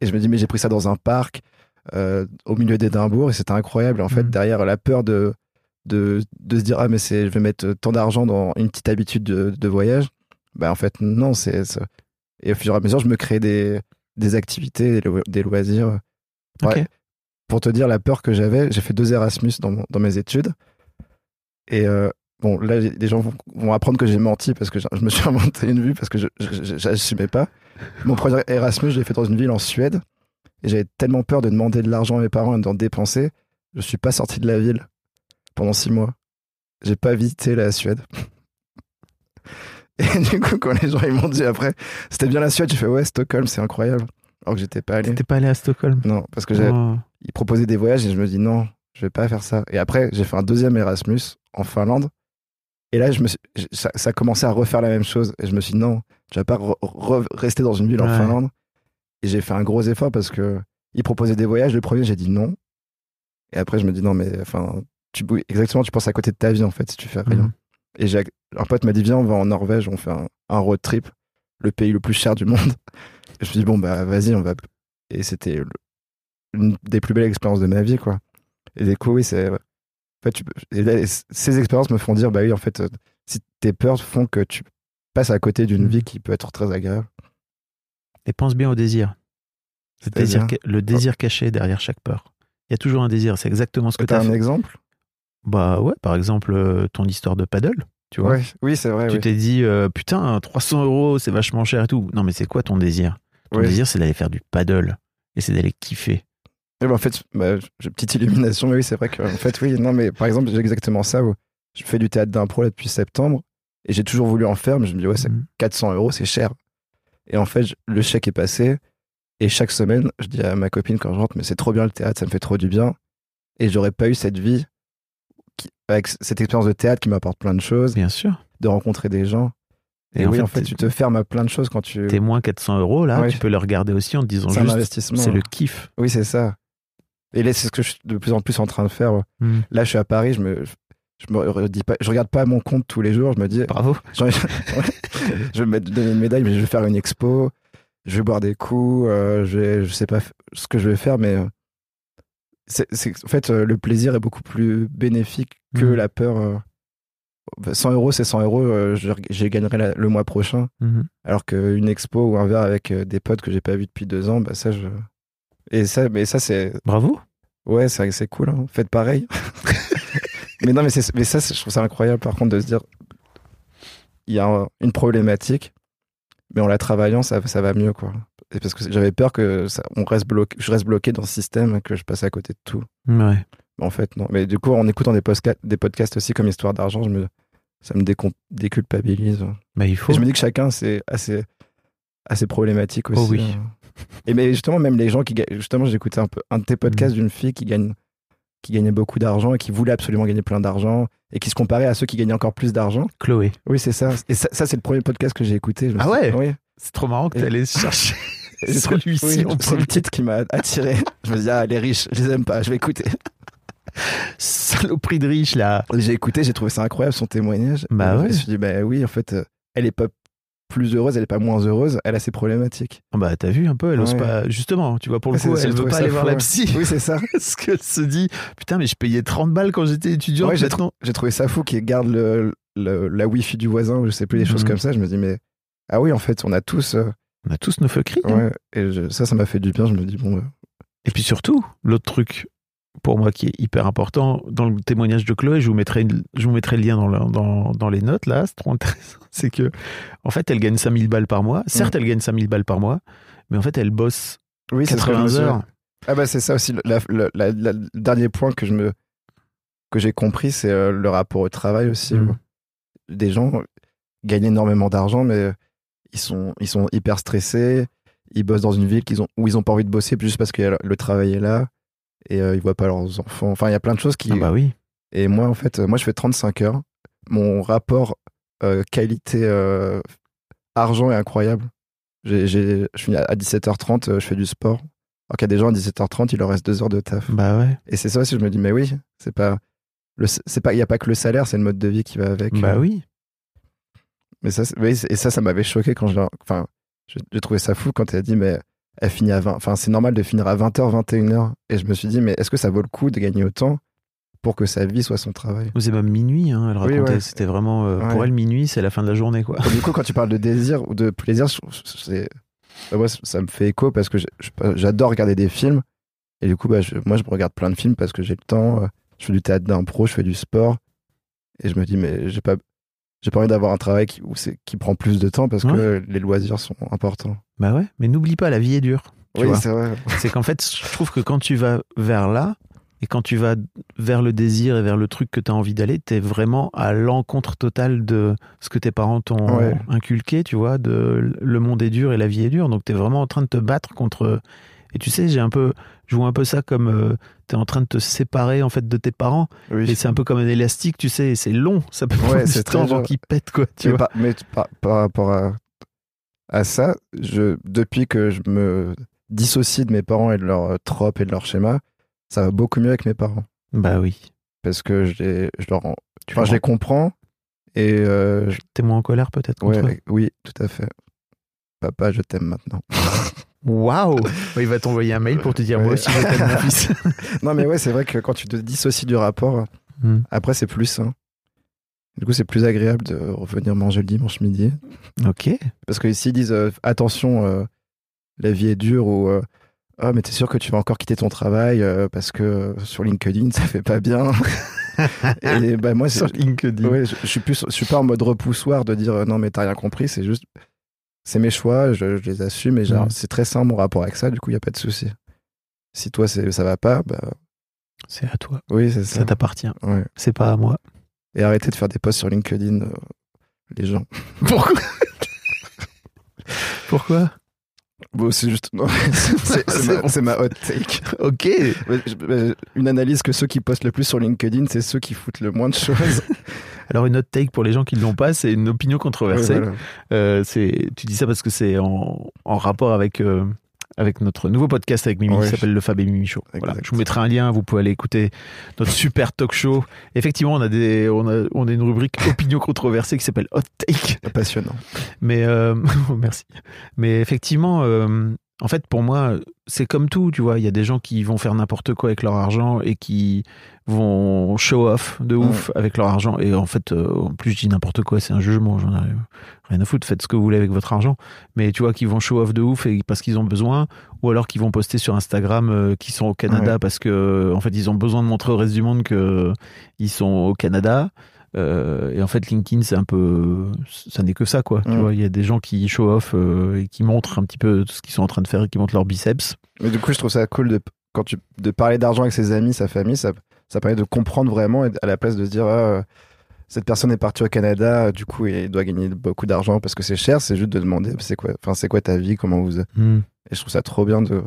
[SPEAKER 1] Et je me dis, mais j'ai pris ça dans un parc euh, au milieu d'Édimbourg et c'était incroyable. En fait,
[SPEAKER 2] Mhm.
[SPEAKER 1] derrière la peur de, de, de se dire, ah, mais je vais mettre tant d'argent dans une petite habitude de, de voyage, bah en fait, non. c'est Et au fur et à mesure, je me crée des, des activités, des lo- des loisirs. Ouais.
[SPEAKER 2] Ok.
[SPEAKER 1] Pour te dire la peur que j'avais, j'ai fait deux Erasmus dans, mon- dans mes études. Et euh, bon, là, les gens vont, vont apprendre que j'ai menti parce que je me suis inventé une vue parce que je n'assumais pas. Mon premier Erasmus, je l'ai fait dans une ville en Suède. Et j'avais tellement peur de demander de l'argent à mes parents et d'en dépenser. Je suis pas sorti de la ville pendant six mois. J'ai pas visité la Suède. Et du coup, quand les gens ils m'ont dit après, c'était bien la Suède, j'ai fait ouais, Stockholm, c'est incroyable. Alors que j'étais pas allé.
[SPEAKER 2] T'es pas allé à Stockholm?
[SPEAKER 1] Non, parce que
[SPEAKER 2] Oh.
[SPEAKER 1] ils proposaient des voyages et je me dis non, je vais pas faire ça. Et après, j'ai fait un deuxième Erasmus en Finlande. Et là, je me suis, j- ça, commencé à refaire la même chose. Et je me suis dit non, je vais pas re- re- rester dans une ville en. Finlande. Et j'ai fait un gros effort parce que ils proposaient des voyages. Le premier, j'ai dit non. Et après, je me dis non, mais enfin, tu, exactement, tu penses à côté de ta vie en fait si tu fais rien.
[SPEAKER 2] Mhm.
[SPEAKER 1] Et j'ai un pote m'a dit viens, on va en Norvège, on fait un, un road trip, le pays le plus cher du monde. Et je me suis dit bon bah vas-y, on va. Et c'était une des plus belles expériences de ma vie quoi. Et du coup oui c'est. Fait, tu peux- et là, ces expériences me font dire bah oui en fait euh, si tes peurs font que tu passes à côté d'une
[SPEAKER 2] Mhm.
[SPEAKER 1] vie qui peut être très agréable.
[SPEAKER 2] Et pense bien au désir. Le
[SPEAKER 1] C'est-à-dire
[SPEAKER 2] désir, ca- le désir caché derrière chaque peur. Il y a toujours un désir, c'est exactement ce que tu
[SPEAKER 1] T'as
[SPEAKER 2] as
[SPEAKER 1] un
[SPEAKER 2] fait.
[SPEAKER 1] exemple?
[SPEAKER 2] Bah ouais, par exemple, euh, ton histoire de paddle, tu vois.
[SPEAKER 1] Ouais, oui c'est vrai.
[SPEAKER 2] Tu
[SPEAKER 1] oui.
[SPEAKER 2] t'es dit, euh, putain, 300 euros, c'est vachement cher et tout. Non, mais c'est quoi ton désir? Ton désir, c'est d'aller faire du paddle. Et c'est d'aller kiffer.
[SPEAKER 1] Ben, en fait, bah, j'ai une petite illumination, mais oui, c'est vrai que, en fait, oui, non, mais par exemple, j'ai exactement ça. où je fais du théâtre d'impro là depuis septembre et j'ai toujours voulu en faire, mais je me dis, ouais, c'est
[SPEAKER 2] Mhm.
[SPEAKER 1] 400 euros, c'est cher. Et en fait, le chèque est passé et chaque semaine, je dis à ma copine quand je rentre, mais c'est trop bien le théâtre, ça me fait trop du bien. Et j'aurais pas eu cette vie qui- avec cette expérience de théâtre qui m'apporte plein de choses,
[SPEAKER 2] Bien sûr.
[SPEAKER 1] de rencontrer des gens. Et,
[SPEAKER 2] Et en
[SPEAKER 1] oui,
[SPEAKER 2] fait,
[SPEAKER 1] en fait,
[SPEAKER 2] t'es-
[SPEAKER 1] tu te fermes à plein de choses quand tu.
[SPEAKER 2] Tes moins 400 euros, là,
[SPEAKER 1] Ouais.
[SPEAKER 2] tu peux le regarder aussi en te disant
[SPEAKER 1] C'est un
[SPEAKER 2] juste,
[SPEAKER 1] investissement.
[SPEAKER 2] c'est le kiff.
[SPEAKER 1] Oui, c'est ça. Et là, c'est ce que je suis de plus en plus en train de faire.
[SPEAKER 2] Mm.
[SPEAKER 1] Là, je suis à Paris, je me, je me redis pas, je regarde pas mon compte tous les jours. Je me dis,
[SPEAKER 2] Bravo.
[SPEAKER 1] j'ai je vais me donner une médaille, mais je vais faire une expo, je vais boire des coups, euh, je, vais- je sais pas ce que je vais faire, mais euh, c'est, en fait, euh, le plaisir est beaucoup plus bénéfique que
[SPEAKER 2] Mhm.
[SPEAKER 1] la peur. euh. 100 euros, c'est 100 euros, je, je gagnerai la- le mois prochain.
[SPEAKER 2] Mhm.
[SPEAKER 1] Alors qu'une expo ou un verre avec des potes que j'ai pas vu depuis deux ans, bah ça, je. Et ça, mais ça, c'est,
[SPEAKER 2] Bravo.
[SPEAKER 1] Ouais, c'est c'est cool. hein. Faites pareil. mais non, mais, c'est- mais ça, je trouve ça incroyable, par contre, de se dire il y a un- une problématique, mais en la travaillant, ça, ça va mieux, quoi. Et parce que j'avais peur que ça, on reste bloqué, je reste bloqué dans ce système, que je passe à côté de tout.
[SPEAKER 2] Ouais.
[SPEAKER 1] En fait, non. Mais du coup, en écoutant des, des podcasts aussi comme Histoire d'argent, je me, ça me décom- déculpabilise.
[SPEAKER 2] Bah, il faut.
[SPEAKER 1] Et je me dis que chacun, c'est assez, assez problématique aussi.
[SPEAKER 2] Oh oui.
[SPEAKER 1] Et mais justement, même les gens qui gagnent. Justement, j'écoutais un peu un de tes podcasts
[SPEAKER 2] Mm.
[SPEAKER 1] d'une fille qui gagne qui gagnait beaucoup d'argent et qui voulait absolument gagner plein d'argent et qui se comparait à ceux qui gagnaient encore plus d'argent.
[SPEAKER 2] Chloé.
[SPEAKER 1] Oui, c'est ça. Et ça, ça, c'est le premier podcast que j'ai écouté. Je
[SPEAKER 2] Ah ouais
[SPEAKER 1] Oui.
[SPEAKER 2] C'est trop marrant que tu allais chercher celui-ci
[SPEAKER 1] oui, C'est le titre qui m'a attiré. Je me dis, ah, les riches, je les aime pas, je vais écouter.
[SPEAKER 2] Saloperie de riche, là.
[SPEAKER 1] J'ai écouté, j'ai trouvé ça incroyable son témoignage.
[SPEAKER 2] Bah ouais.
[SPEAKER 1] Je me suis dit, bah oui, en fait, euh, elle est pas plus heureuse, elle est pas moins heureuse, elle a ses problématiques.
[SPEAKER 2] Ah Bah, t'as vu un peu, elle ose
[SPEAKER 1] Ouais.
[SPEAKER 2] pas. Justement, tu vois, pour le
[SPEAKER 1] c'est-
[SPEAKER 2] coup, elle
[SPEAKER 1] je
[SPEAKER 2] veut pas aller voir la
[SPEAKER 1] ouais.
[SPEAKER 2] psy.
[SPEAKER 1] Oui, c'est ça.
[SPEAKER 2] Parce qu'elle se dit, putain, mais je payais 30 balles quand j'étais étudiant.
[SPEAKER 1] Ouais, j'ai trouvé ça fou qu'il garde le, le- la wifi du voisin, je sais plus, des choses
[SPEAKER 2] Mhm.
[SPEAKER 1] comme ça. Je me dis, mais ah oui, en fait, on a tous. euh,
[SPEAKER 2] On a tous nos feux cris. hein.
[SPEAKER 1] ouais, et je- ça, ça m'a fait du bien. Je me dis, bon, euh,
[SPEAKER 2] Et puis surtout, l'autre truc pour moi qui est hyper important, dans le témoignage de Chloé, je vous mettrai, je vous mettrai le lien dans, dans, dans les notes là, c'est trop intéressant. C'est que, en fait, elle gagne 5000 balles par mois. Certes, elle gagne 5000 balles par mois, mais en fait, elle bosse
[SPEAKER 1] oui, c'est ce que je me
[SPEAKER 2] 80
[SPEAKER 1] suis-
[SPEAKER 2] heures.
[SPEAKER 1] Ah bah c'est ça aussi. le dernier point que je me que j'ai compris, c'est euh, le rapport au travail aussi.
[SPEAKER 2] Mhm.
[SPEAKER 1] Des gens gagnent énormément d'argent, mais ils sont ils sont hyper stressés. Ils bossent dans une ville qu'ils ont où ils ont pas envie de bosser juste parce que le travail est là et euh, ils voient pas leurs enfants. Enfin, il y a plein de choses qui.
[SPEAKER 2] Ah bah oui.
[SPEAKER 1] Et moi, en fait, moi, je fais 35 heures. Mon rapport euh, qualité euh, est incroyable. J'ai, j'ai- je finis à 17h30, euh, je fais du sport. Alors qu'il y a des gens à 17h30, il leur reste deux heures de taf.
[SPEAKER 2] Bah ouais.
[SPEAKER 1] Et c'est ça aussi, je me dis, mais oui, c'est pas, le, c'est pas, il y a pas que le salaire, c'est le mode de vie qui va avec.
[SPEAKER 2] Bah oui.
[SPEAKER 1] Mais ça, et ça, ça m'avait choqué quand je, l'ai- enfin, j'ai trouvé ça fou quand elle a dit, mais elle finit à 20, enfin, c'est normal de finir à 20h, 21h. Et je me suis dit, mais est-ce que ça vaut le coup de gagner autant pour que sa vie soit son travail?
[SPEAKER 2] C'est même minuit, hein, elle
[SPEAKER 1] Oui,
[SPEAKER 2] racontait.
[SPEAKER 1] ouais.
[SPEAKER 2] C'était vraiment. euh, Pour elle, minuit, c'est la fin de la journée, quoi.
[SPEAKER 1] Du coup, quand tu parles de désir ou de plaisir, c'est, bah, moi, ça me fait écho parce que j'adore regarder des films. Et du coup, bah, je- moi, je regarde plein de films parce que j'ai le temps. euh, Je fais du théâtre d'impro, je fais du sport. Et je me dis, mais j'ai pas, j'ai pas envie d'avoir un travail qui, où c'est- qui prend plus de temps parce que les loisirs sont importants.
[SPEAKER 2] Bah ouais. Mais n'oublie pas, la vie est dure.
[SPEAKER 1] Oui, c'est vrai.
[SPEAKER 2] C'est qu'en fait, je trouve que quand tu vas vers là, et quand tu vas vers le désir et vers le truc que tu as envie d'aller, tu es vraiment à l'encontre totale de ce que tes parents t'ont
[SPEAKER 1] Ouais.
[SPEAKER 2] inculqué, tu vois, de le monde est dur et la vie est dure. Donc tu es vraiment en train de te battre contre. Et tu sais, j'ai un peu, je vois un peu ça comme tu es en train de te séparer en fait de tes parents.
[SPEAKER 1] Oui.
[SPEAKER 2] Et c'est un peu comme un élastique, tu sais, et c'est long. Ça peut prendre
[SPEAKER 1] Ouais,
[SPEAKER 2] du temps avant qu'il pète, quoi. Tu
[SPEAKER 1] mais
[SPEAKER 2] vois.
[SPEAKER 1] mais par, par rapport à, à ça, je, depuis que je me dissocie de mes parents et de leurs tropes et de leurs schémas, ça va beaucoup mieux avec mes parents.
[SPEAKER 2] Bah oui.
[SPEAKER 1] parce que je les, je leur,
[SPEAKER 2] Tu
[SPEAKER 1] enfin, je les comprends et euh,
[SPEAKER 2] T'es moins en colère peut-être eux
[SPEAKER 1] oui, tout à fait. Papa, je t'aime maintenant.
[SPEAKER 2] Waouh Ouais, Il va t'envoyer un mail pour te dire
[SPEAKER 1] Ouais.
[SPEAKER 2] moi aussi je t'aime mon fils.
[SPEAKER 1] non, mais ouais, c'est vrai que quand tu te dissocies du rapport,
[SPEAKER 2] Hmm.
[SPEAKER 1] après, c'est plus sain. Du coup, c'est plus agréable de revenir manger le dimanche midi.
[SPEAKER 2] Ok.
[SPEAKER 1] Parce que s'ils disent euh, attention, euh, la vie est dure ou euh, ah mais t'es sûr que tu vas encore quitter ton travail euh, parce que sur LinkedIn ça fait pas bien. Et bah moi
[SPEAKER 2] Sur LinkedIn.
[SPEAKER 1] ouais, je, je suis plus je suis pas en mode repoussoir de dire non mais t'as rien compris c'est juste c'est mes choix je, je les assume et genre
[SPEAKER 2] Mhm.
[SPEAKER 1] c'est très sain mon rapport avec ça du coup il y a pas de souci. Si toi ça va pas bah
[SPEAKER 2] C'est à toi.
[SPEAKER 1] oui c'est ça.
[SPEAKER 2] Ça t'appartient.
[SPEAKER 1] Ouais.
[SPEAKER 2] C'est pas à moi.
[SPEAKER 1] Et arrêtez de faire des posts sur LinkedIn euh, les gens.
[SPEAKER 2] Pourquoi Pourquoi?
[SPEAKER 1] Bon c'est juste c'est- ma, ma hot take.
[SPEAKER 2] Ok.
[SPEAKER 1] Bah, Une analyse que ceux qui postent le plus sur LinkedIn, c'est ceux qui foutent le moins de choses.
[SPEAKER 2] Alors une autre take pour les gens qui ne l'ont pas, c'est une opinion controversée.
[SPEAKER 1] Voilà.
[SPEAKER 2] Euh, c'est, tu dis ça parce que c'est en, en rapport avec, euh, avec notre nouveau podcast avec Mimi
[SPEAKER 1] Ouais.
[SPEAKER 2] qui s'appelle Le Fab et Mimi Show. Voilà. Je vous mettrai un lien, vous pouvez aller écouter notre super talk show. Effectivement, on a, des, on a, on a une rubrique opinion controversée qui s'appelle Hot Take.
[SPEAKER 1] Passionnant.
[SPEAKER 2] Mais euh, merci. Mais effectivement, euh, en fait, pour moi, c'est comme tout, tu vois. Il y a des gens qui vont faire n'importe quoi avec leur argent et qui vont show off de ouf avec leur argent. Et en fait, euh, en plus, je dis n'importe quoi, c'est un jugement. J'en ai rien à foutre. Faites ce que vous voulez avec votre argent. Mais tu vois, qui vont show off de ouf et parce qu'ils ont besoin, ou alors qui vont poster sur Instagram euh, qu'ils sont au Canada
[SPEAKER 1] Ouais.
[SPEAKER 2] parce que, en fait, ils ont besoin de montrer au reste du monde que ils sont au Canada. Euh, et en fait, LinkedIn, c'est un peu, ça n'est que ça, quoi. Tu
[SPEAKER 1] Mm.
[SPEAKER 2] vois, il y a des gens qui show off euh, et qui montrent un petit peu ce qu'ils sont en train de faire et qui montrent leurs biceps.
[SPEAKER 1] Mais du coup, je trouve ça cool de, quand tu, de parler d'argent avec ses amis, sa famille, ça, ça permet de comprendre vraiment et à la place de se dire ah, cette personne est partie au Canada, du coup, il doit gagner beaucoup d'argent parce que c'est cher. C'est juste de demander c'est quoi, enfin, c'est quoi ta vie, comment vous. Et je trouve ça trop bien de,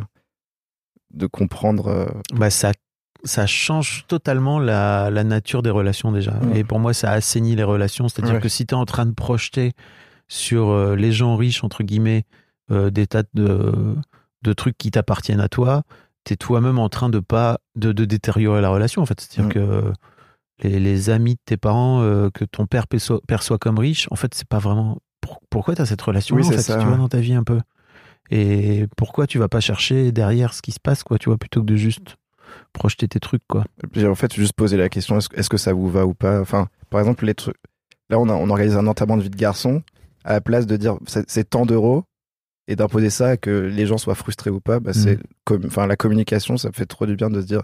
[SPEAKER 1] de comprendre. euh,
[SPEAKER 2] Bah, ça, ça change totalement la, la nature des relations déjà. Et pour moi, ça assainit les relations. C'est-à-dire
[SPEAKER 1] Ouais.
[SPEAKER 2] que si tu es en train de projeter sur euh, les gens riches, entre guillemets, euh, des tas de, de trucs qui t'appartiennent à toi, tu es toi-même en train de pas de, de détériorer la relation. En fait, c'est-à-dire
[SPEAKER 1] Mm.
[SPEAKER 2] que les, les amis de tes parents euh, que ton père perçoit, perçoit comme riches, en fait, c'est pas vraiment. pour- pourquoi tu as cette relation
[SPEAKER 1] Oui,
[SPEAKER 2] en
[SPEAKER 1] c'est
[SPEAKER 2] fait,
[SPEAKER 1] ça,
[SPEAKER 2] tu vois, dans ta vie un peu Et pourquoi tu vas pas chercher derrière ce qui se passe, quoi, tu vois, plutôt que de juste projeter tes trucs, quoi.
[SPEAKER 1] J'ai en fait juste posé la question est-ce que ça vous va ou pas? Enfin, par exemple, les trucs. Là, on, a, on organise un enterrement de vie de garçon. À la place de dire c'est c'est tant d'euros et d'imposer ça que les gens soient frustrés ou pas, bah, c'est comme, enfin, la communication, ça me fait trop du bien de se dire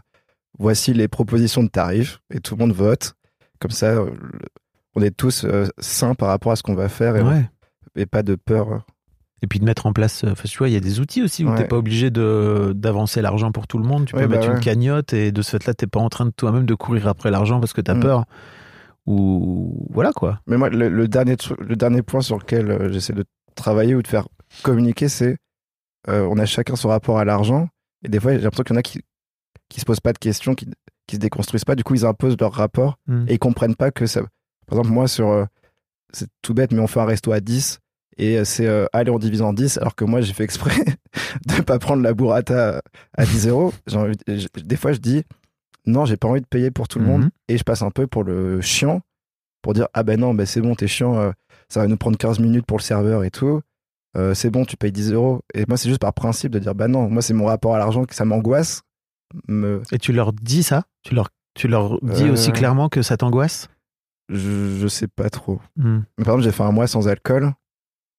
[SPEAKER 1] voici les propositions de tarifs et tout le monde vote. Comme ça, euh, on est tous euh, sains par rapport à ce qu'on va faire et,
[SPEAKER 2] Ouais.
[SPEAKER 1] et pas de peur.
[SPEAKER 2] Et puis de mettre en place, euh, enfin, tu vois, il y a des outils aussi où
[SPEAKER 1] Ouais.
[SPEAKER 2] t'es pas obligé de d'avancer l'argent pour tout le monde. Tu peux
[SPEAKER 1] Ouais, bah
[SPEAKER 2] mettre une cagnotte et de ce fait-là, t'es pas en train de toi-même de courir après l'argent parce que t'as
[SPEAKER 1] Mm.
[SPEAKER 2] peur. Ou voilà quoi.
[SPEAKER 1] Mais moi, le, le dernier, le dernier point sur lequel euh, j'essaie de travailler ou de faire communiquer, c'est euh, on a chacun son rapport à l'argent. Et des fois, j'ai l'impression qu'il y en a qui qui se posent pas de questions, qui, qui se déconstruisent pas. Du coup, ils imposent leur rapport
[SPEAKER 2] Mm.
[SPEAKER 1] et ils comprennent pas que ça. Par exemple, moi, sur. euh, c'est tout bête, mais on fait un resto à 10 et euh, c'est euh, allez, on divise en 10, alors que moi, j'ai fait exprès de pas prendre la burrata à 10 euros. Envie Des fois, je dis non, j'ai pas envie de payer pour tout le monde
[SPEAKER 2] Mhm.
[SPEAKER 1] et je passe un peu pour le chiant pour dire ah ben non, ben c'est bon, t'es chiant, euh, ça va nous prendre 15 minutes pour le serveur et tout. Euh, c'est bon, tu payes 10 euros. Et moi, c'est juste par principe de dire bah non, moi, c'est mon rapport à l'argent que ça m'angoisse. Me...
[SPEAKER 2] Et tu leur dis ça? Tu leur, tu leur dis aussi clairement que ça t'angoisse?
[SPEAKER 1] Je, je sais pas trop.
[SPEAKER 2] Mm.
[SPEAKER 1] Mais par exemple, j'ai fait un mois sans alcool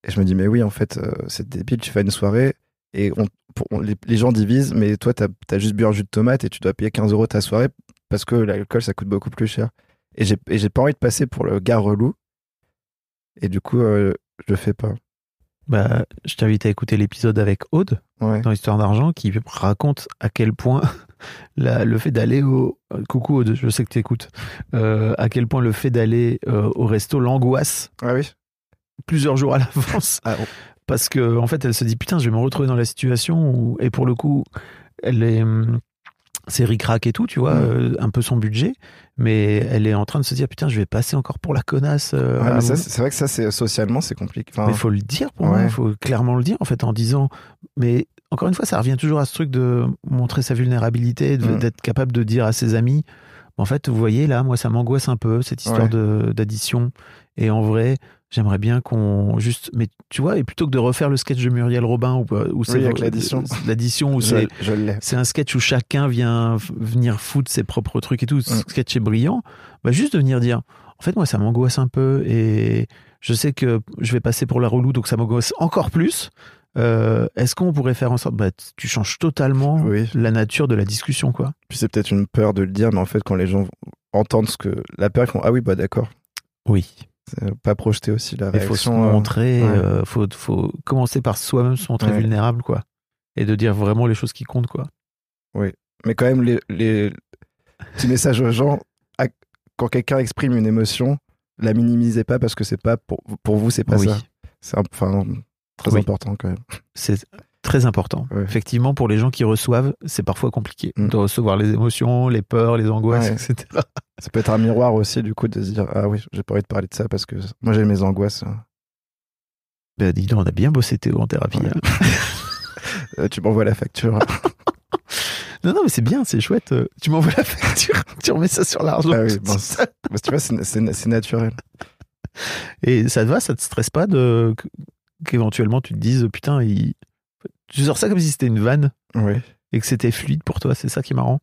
[SPEAKER 1] et je me dis mais oui, en fait, euh, c'est débile, tu fais une soirée et on, pour- on- les, les gens divisent, mais toi, t'as as juste bu un jus de tomate et tu dois payer 15 euros ta soirée parce que l'alcool, ça coûte beaucoup plus cher. Et j'ai pas envie de passer pour le gars relou. Et du coup, euh, je le fais pas.
[SPEAKER 2] Bah, je t'invite à écouter l'épisode avec Aude
[SPEAKER 1] Ouais.
[SPEAKER 2] dans Histoire d'argent qui raconte à quel point la- le fait d'aller au euh, coucou Aude, je sais que tu écoutes, à quel point le fait d'aller euh, au resto l'angoisse
[SPEAKER 1] Ah oui.
[SPEAKER 2] Plusieurs jours à l'avance
[SPEAKER 1] Ah, oh.
[SPEAKER 2] parce que en fait elle se dit putain je vais me retrouver dans la situation où et pour le coup elle est hum, c'est ric-rac et tout tu vois
[SPEAKER 1] Mm.
[SPEAKER 2] euh, un peu son budget mais elle est en train de se dire putain je vais passer encore pour la connasse euh,
[SPEAKER 1] Ouais, c'est vrai que ça, c'est socialement, c'est compliqué. Enfin,
[SPEAKER 2] mais il faut le dire pour moi,
[SPEAKER 1] Ouais.
[SPEAKER 2] il faut clairement le dire en fait en disant. Mais encore une fois, ça revient toujours à ce truc de montrer sa vulnérabilité,
[SPEAKER 1] Mm.
[SPEAKER 2] d'être capable de dire à ses amis En fait, vous voyez, là, moi, ça m'angoisse un peu, cette histoire
[SPEAKER 1] Ouais.
[SPEAKER 2] d'addition. Et en vrai, j'aimerais bien qu'on juste. Mais tu vois, et plutôt que de refaire le sketch de Muriel Robin, où, où c'est
[SPEAKER 1] avec l'addition.
[SPEAKER 2] l'addition, où
[SPEAKER 1] Je,
[SPEAKER 2] c'est c'est un sketch où chacun vient venir foutre ses propres trucs et tout. Ce
[SPEAKER 1] Mm.
[SPEAKER 2] sketch est brillant. Bah, juste de venir dire, en fait, moi, ça m'angoisse un peu et je sais que je vais passer pour la relou, donc ça m'angoisse encore plus. Euh, Est-ce qu'on pourrait faire en sorte, bah, tu changes totalement
[SPEAKER 1] Oui.
[SPEAKER 2] la nature de la discussion, quoi?
[SPEAKER 1] Puis c'est peut-être une peur de le dire, mais en fait, quand les gens entendent ce que. La peur, ils font Ah oui, bah d'accord.
[SPEAKER 2] Oui.
[SPEAKER 1] C'est pas projeter aussi la
[SPEAKER 2] Il faut se
[SPEAKER 1] réaction. euh,
[SPEAKER 2] montrer,
[SPEAKER 1] ouais.
[SPEAKER 2] euh, faut, faut commencer par soi-même se montrer
[SPEAKER 1] Ouais.
[SPEAKER 2] vulnérable, quoi. Et de dire vraiment les choses qui comptent, quoi.
[SPEAKER 1] Mais quand même, les, les petits messages aux gens, quand quelqu'un exprime une émotion, la minimisez pas parce que c'est pas pour, pour vous, c'est pas
[SPEAKER 2] oui.
[SPEAKER 1] ça. C'est enfin très
[SPEAKER 2] Oui.
[SPEAKER 1] important quand même.
[SPEAKER 2] C'est très important.
[SPEAKER 1] Ouais.
[SPEAKER 2] Effectivement, pour les gens qui reçoivent, c'est parfois compliqué
[SPEAKER 1] Mm.
[SPEAKER 2] de recevoir les émotions, les peurs, les angoisses,
[SPEAKER 1] Ouais.
[SPEAKER 2] etc.
[SPEAKER 1] Ça peut être un miroir aussi, du coup, de se dire Ah oui, j'ai pas envie de parler de ça parce que moi j'ai mes angoisses.
[SPEAKER 2] Ben, dis donc, on a bien bossé Théo en thérapie.
[SPEAKER 1] Ouais.
[SPEAKER 2] hein.
[SPEAKER 1] Euh, tu m'envoies la facture.
[SPEAKER 2] Non, non, mais c'est bien, c'est chouette. Tu m'envoies la facture, tu remets ça sur l'argent.
[SPEAKER 1] Ah oui, bon, que tu vois, c'est- naturel.
[SPEAKER 2] Et ça te va, ça te stresse pas de qu'éventuellement tu te dises putain, il... tu sors ça comme si c'était une vanne
[SPEAKER 1] Oui.
[SPEAKER 2] et que c'était fluide pour toi, c'est ça qui est marrant.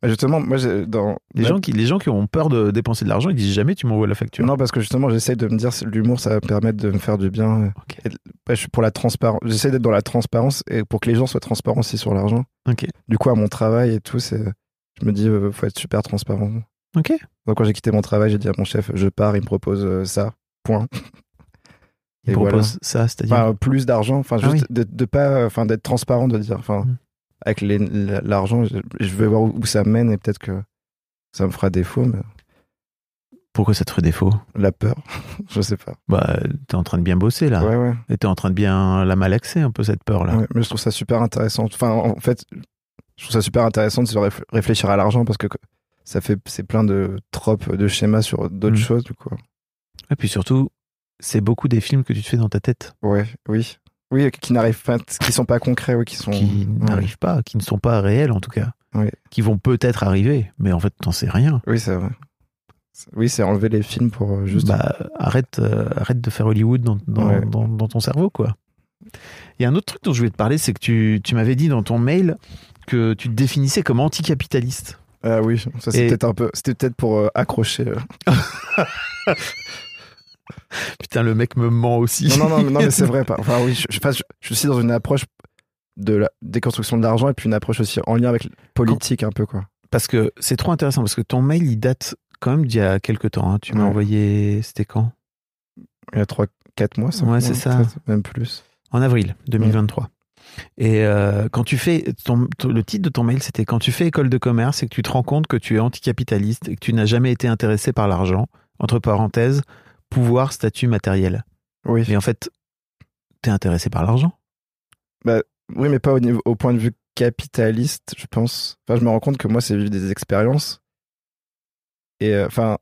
[SPEAKER 1] Bah, Justement, moi, dans.
[SPEAKER 2] Les, gens qui, les gens qui ont peur de dépenser de l'argent, ils disent jamais tu m'envoies la facture.
[SPEAKER 1] Non, parce que justement, j'essaye de me dire l'humour, ça va me permettre de me faire du bien.
[SPEAKER 2] Ok.
[SPEAKER 1] Et, ouais, je suis pour la transparence. J'essaie d'être dans la transparence et pour que les gens soient transparents aussi sur l'argent.
[SPEAKER 2] Ok.
[SPEAKER 1] Du coup, à mon travail et tout, c'est. Je me dis, euh, faut être super transparent.
[SPEAKER 2] Ok.
[SPEAKER 1] Donc, quand j'ai quitté mon travail, j'ai dit à mon chef, je pars, il me propose euh, ça. Point. Et
[SPEAKER 2] proposent ça, c'est-à-dire.
[SPEAKER 1] Enfin, plus d'argent. Enfin,
[SPEAKER 2] Ah
[SPEAKER 1] juste de, de pas. Enfin, d'être transparent, de dire. Enfin,
[SPEAKER 2] Mm.
[SPEAKER 1] avec l'argent, je, je vais voir où, ça mène et peut-être que ça me fera défaut, mais
[SPEAKER 2] Pourquoi ça te ferait défaut?
[SPEAKER 1] La peur, je sais pas.
[SPEAKER 2] Bah, t'es en train de bien bosser là.
[SPEAKER 1] Ouais, ouais.
[SPEAKER 2] Et t'es en train de bien la malaxer un peu cette peur là.
[SPEAKER 1] Ouais, mais je trouve ça super intéressant. Enfin, en fait, je trouve ça super intéressant de se réf- réfléchir à l'argent parce que ça fait c'est plein de tropes, de schémas sur d'autres
[SPEAKER 2] Mm.
[SPEAKER 1] choses, du coup.
[SPEAKER 2] Et puis surtout, c'est beaucoup des films que tu te fais dans ta tête
[SPEAKER 1] Ouais, oui, oui, qui n'arrivent pas, qui sont pas concrets, oui, qui sont
[SPEAKER 2] qui
[SPEAKER 1] ouais.
[SPEAKER 2] n'arrivent pas, qui ne sont pas réels en tout cas. Qui vont peut-être arriver, mais en fait, t'en sais rien.
[SPEAKER 1] Oui, c'est vrai. Oui, c'est enlever les films pour euh, juste.
[SPEAKER 2] Bah, arrête, euh, arrête de faire Hollywood dans, dans,
[SPEAKER 1] Ouais.
[SPEAKER 2] dans- dans ton cerveau, quoi. Il y a un autre truc dont je voulais te parler, c'est que tu, tu m'avais dit dans ton mail que tu te définissais comme anticapitaliste.
[SPEAKER 1] Ah oui, ça c'est
[SPEAKER 2] Et-
[SPEAKER 1] peut-être un peu. C'était peut-être pour euh, accrocher.
[SPEAKER 2] Putain, le mec me ment aussi.
[SPEAKER 1] Non, non, non, mais- non, mais c'est vrai. pas- Enfin, oui, je, je, je- je suis aussi dans une approche de la déconstruction de l'argent et puis une approche aussi en lien avec le politique un peu, quoi.
[SPEAKER 2] Parce que c'est trop intéressant, parce que ton mail, il date quand même d'il y a quelques temps. hein. Tu m'as
[SPEAKER 1] Ouais.
[SPEAKER 2] envoyé, c'était quand?
[SPEAKER 1] Il y a 3-4 mois, ça.
[SPEAKER 2] Ouais, c'est ça.
[SPEAKER 1] Même plus.
[SPEAKER 2] En avril 2023. Et euh, quand tu fais ton, ton- le titre de ton mail, c'était quand tu fais école de commerce et que tu te rends compte que tu es anticapitaliste et que tu n'as jamais été intéressé par l'argent. Entre parenthèses, pouvoir, statut matériel.
[SPEAKER 1] Oui.
[SPEAKER 2] Mais en fait, t'es intéressé par l'argent.
[SPEAKER 1] Oui, mais pas au, niveau, au point de vue capitaliste, je pense. Enfin, je me rends compte que moi, c'est vivre des expériences. Et euh, enfin,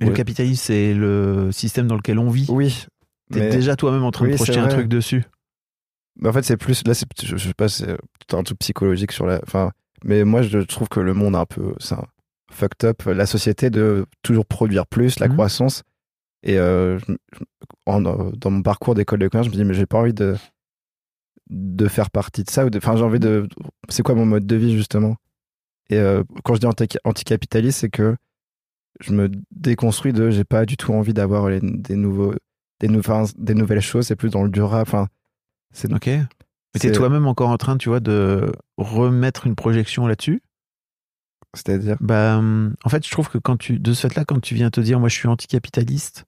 [SPEAKER 1] Ouais.
[SPEAKER 2] le capitalisme, c'est le système dans lequel on vit.
[SPEAKER 1] oui.
[SPEAKER 2] T'es
[SPEAKER 1] mais-
[SPEAKER 2] déjà toi-même en train
[SPEAKER 1] Oui,
[SPEAKER 2] de projeter un truc dessus.
[SPEAKER 1] Mais en fait, c'est plus. Là, c'est, je, je sais pas, c'est un truc psychologique sur la. Enfin, mais moi, je trouve que le monde est un peu. C'est un fucked up. La société de toujours produire plus, la
[SPEAKER 2] Mhm.
[SPEAKER 1] croissance. Et euh, en- dans mon parcours d'école de commerce, je me dis, mais j'ai pas envie de de faire partie de ça. Enfin, j'ai envie de. C'est quoi mon mode de vie, justement? Et euh, quand je dis anti- anticapitaliste, c'est que je me déconstruis de. J'ai pas du tout envie d'avoir des nouveaux. Des, nou- enfin, des nouvelles choses, c'est plus dans le durable. Enfin, c'est
[SPEAKER 2] Ok. Mais t'es toi-même encore en train, tu vois, de remettre une projection là-dessus?
[SPEAKER 1] C'est-à-dire?
[SPEAKER 2] Bah, hum, en fait, je trouve que quand tu, de ce fait-là, quand tu viens te dire, moi, je suis anticapitaliste,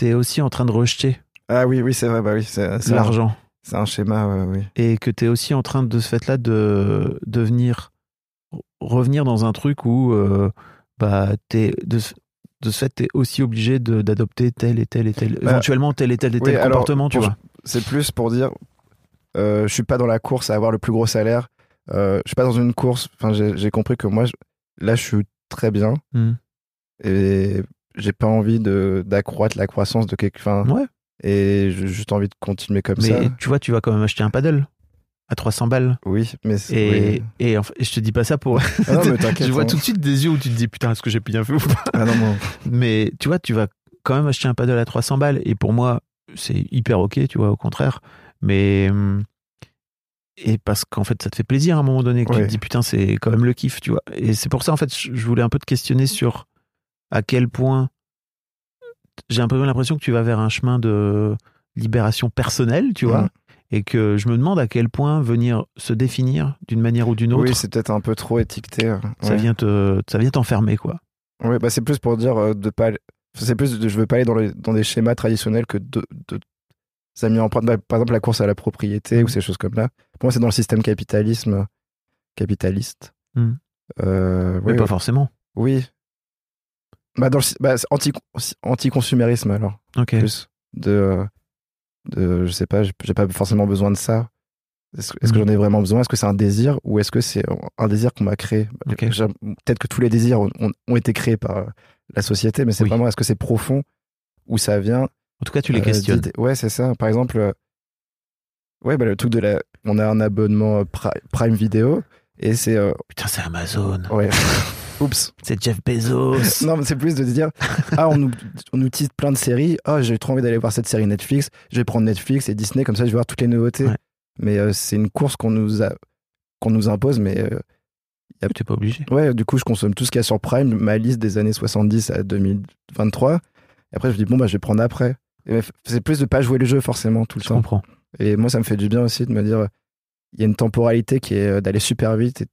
[SPEAKER 2] t'es aussi en train de rejeter
[SPEAKER 1] Ah oui, oui, c'est vrai, bah oui, c'est
[SPEAKER 2] l'argent.
[SPEAKER 1] c'est un schéma, ouais, oui.
[SPEAKER 2] Et que t'es aussi en train, de ce fait-là, de devenir, revenir dans un truc où, euh, bah, t'es, de, ce- de ce fait, t'es aussi obligé d'adopter tel et tel et tel,
[SPEAKER 1] Bah,
[SPEAKER 2] éventuellement tel et tel et
[SPEAKER 1] oui,
[SPEAKER 2] tel
[SPEAKER 1] alors,
[SPEAKER 2] comportement, tu
[SPEAKER 1] pour-
[SPEAKER 2] vois.
[SPEAKER 1] C'est plus pour dire, euh, je suis pas dans la course à avoir le plus gros salaire, euh, je suis pas dans une course, enfin, j'ai compris que moi, je- là, je suis très bien
[SPEAKER 2] Hmm.
[SPEAKER 1] et j'ai pas envie de d'accroître la croissance de quelque, enfin,
[SPEAKER 2] Ouais.
[SPEAKER 1] et j'ai juste envie de continuer comme
[SPEAKER 2] Mais
[SPEAKER 1] ça.
[SPEAKER 2] tu vois, tu vas quand même acheter un paddle à 300 balles.
[SPEAKER 1] Oui, mais c'est-
[SPEAKER 2] Et,
[SPEAKER 1] oui.
[SPEAKER 2] et, en fait, je te dis pas ça pour.
[SPEAKER 1] Ah non, mais
[SPEAKER 2] je vois
[SPEAKER 1] hein.
[SPEAKER 2] tout de suite des yeux où tu te dis putain, est-ce que j'ai bien fait ou pas?
[SPEAKER 1] Ah non, non.
[SPEAKER 2] Mais tu vois, tu vas quand même acheter un paddle à 300 balles. Et pour moi, c'est hyper ok, tu vois, au contraire. Mais. hum, Et parce qu'en fait, ça te fait plaisir à un moment donné que tu te dis putain, c'est quand même le kiff, tu vois. Et c'est pour ça, en fait, je voulais un peu te questionner sur à quel point. J'ai un peu l'impression que tu vas vers un chemin de libération personnelle, tu vois.
[SPEAKER 1] Mhm.
[SPEAKER 2] Et que je me demande à quel point venir se définir d'une manière ou d'une autre,
[SPEAKER 1] Oui, c'est peut-être un peu trop étiqueté. euh,
[SPEAKER 2] ça
[SPEAKER 1] ouais.
[SPEAKER 2] vient te, ça vient t'enfermer, quoi.
[SPEAKER 1] Ouais, bah c'est plus pour dire euh, de pas. C'est plus de, je veux pas aller dans, les, dans des schémas traditionnels que de, de ça mis en prendre bah, par exemple la course à la propriété ou ces choses comme là. Pour moi, c'est dans le système capitalisme capitaliste.
[SPEAKER 2] Mm.
[SPEAKER 1] Euh,
[SPEAKER 2] Mais
[SPEAKER 1] oui,
[SPEAKER 2] pas
[SPEAKER 1] ouais.
[SPEAKER 2] forcément.
[SPEAKER 1] oui. Bah dans le bah, c'est anti anti-consumérisme alors
[SPEAKER 2] Ok.
[SPEAKER 1] plus de de je sais pas j'ai j'ai pas forcément besoin de ça. Est-ce est-ce que
[SPEAKER 2] Mm.
[SPEAKER 1] j'en ai vraiment besoin? Est-ce que c'est un désir ou est-ce que c'est un désir qu'on m'a créé? Peut-être que tous les désirs ont, ont- ont été créés par la société, mais c'est
[SPEAKER 2] Oui.
[SPEAKER 1] vraiment est-ce que c'est profond ou ça vient
[SPEAKER 2] En tout cas, tu les
[SPEAKER 1] euh,
[SPEAKER 2] questionnes.
[SPEAKER 1] Ouais, c'est ça. Par exemple, euh, ouais, bah, le truc de la, on a un abonnement euh, Pri- Prime Video et c'est euh,
[SPEAKER 2] Putain, c'est Amazon.
[SPEAKER 1] ouais. Oups.
[SPEAKER 2] C'est Jeff Bezos.
[SPEAKER 1] Non, mais c'est plus de se dire, ah, on nous, on nous tease plein de séries. Ah, j'ai trop envie d'aller voir cette série Netflix. Je vais prendre Netflix et Disney, comme ça, je vais voir toutes les nouveautés.
[SPEAKER 2] Ouais.
[SPEAKER 1] Mais euh, c'est une course qu'on nous a, qu'on nous impose. Mais euh,
[SPEAKER 2] T'es pas obligé.
[SPEAKER 1] ouais, du coup, je consomme tout ce qu'il y a sur Prime, ma liste des années 70 à 2023. Et après, je dis, bon, bah, je vais prendre après. C'est plus de pas jouer le jeu, forcément, tout le
[SPEAKER 2] Je
[SPEAKER 1] temps.
[SPEAKER 2] comprends.
[SPEAKER 1] Et moi, ça me fait du bien aussi de me dire, il y a une temporalité qui est euh, d'aller super vite. Et,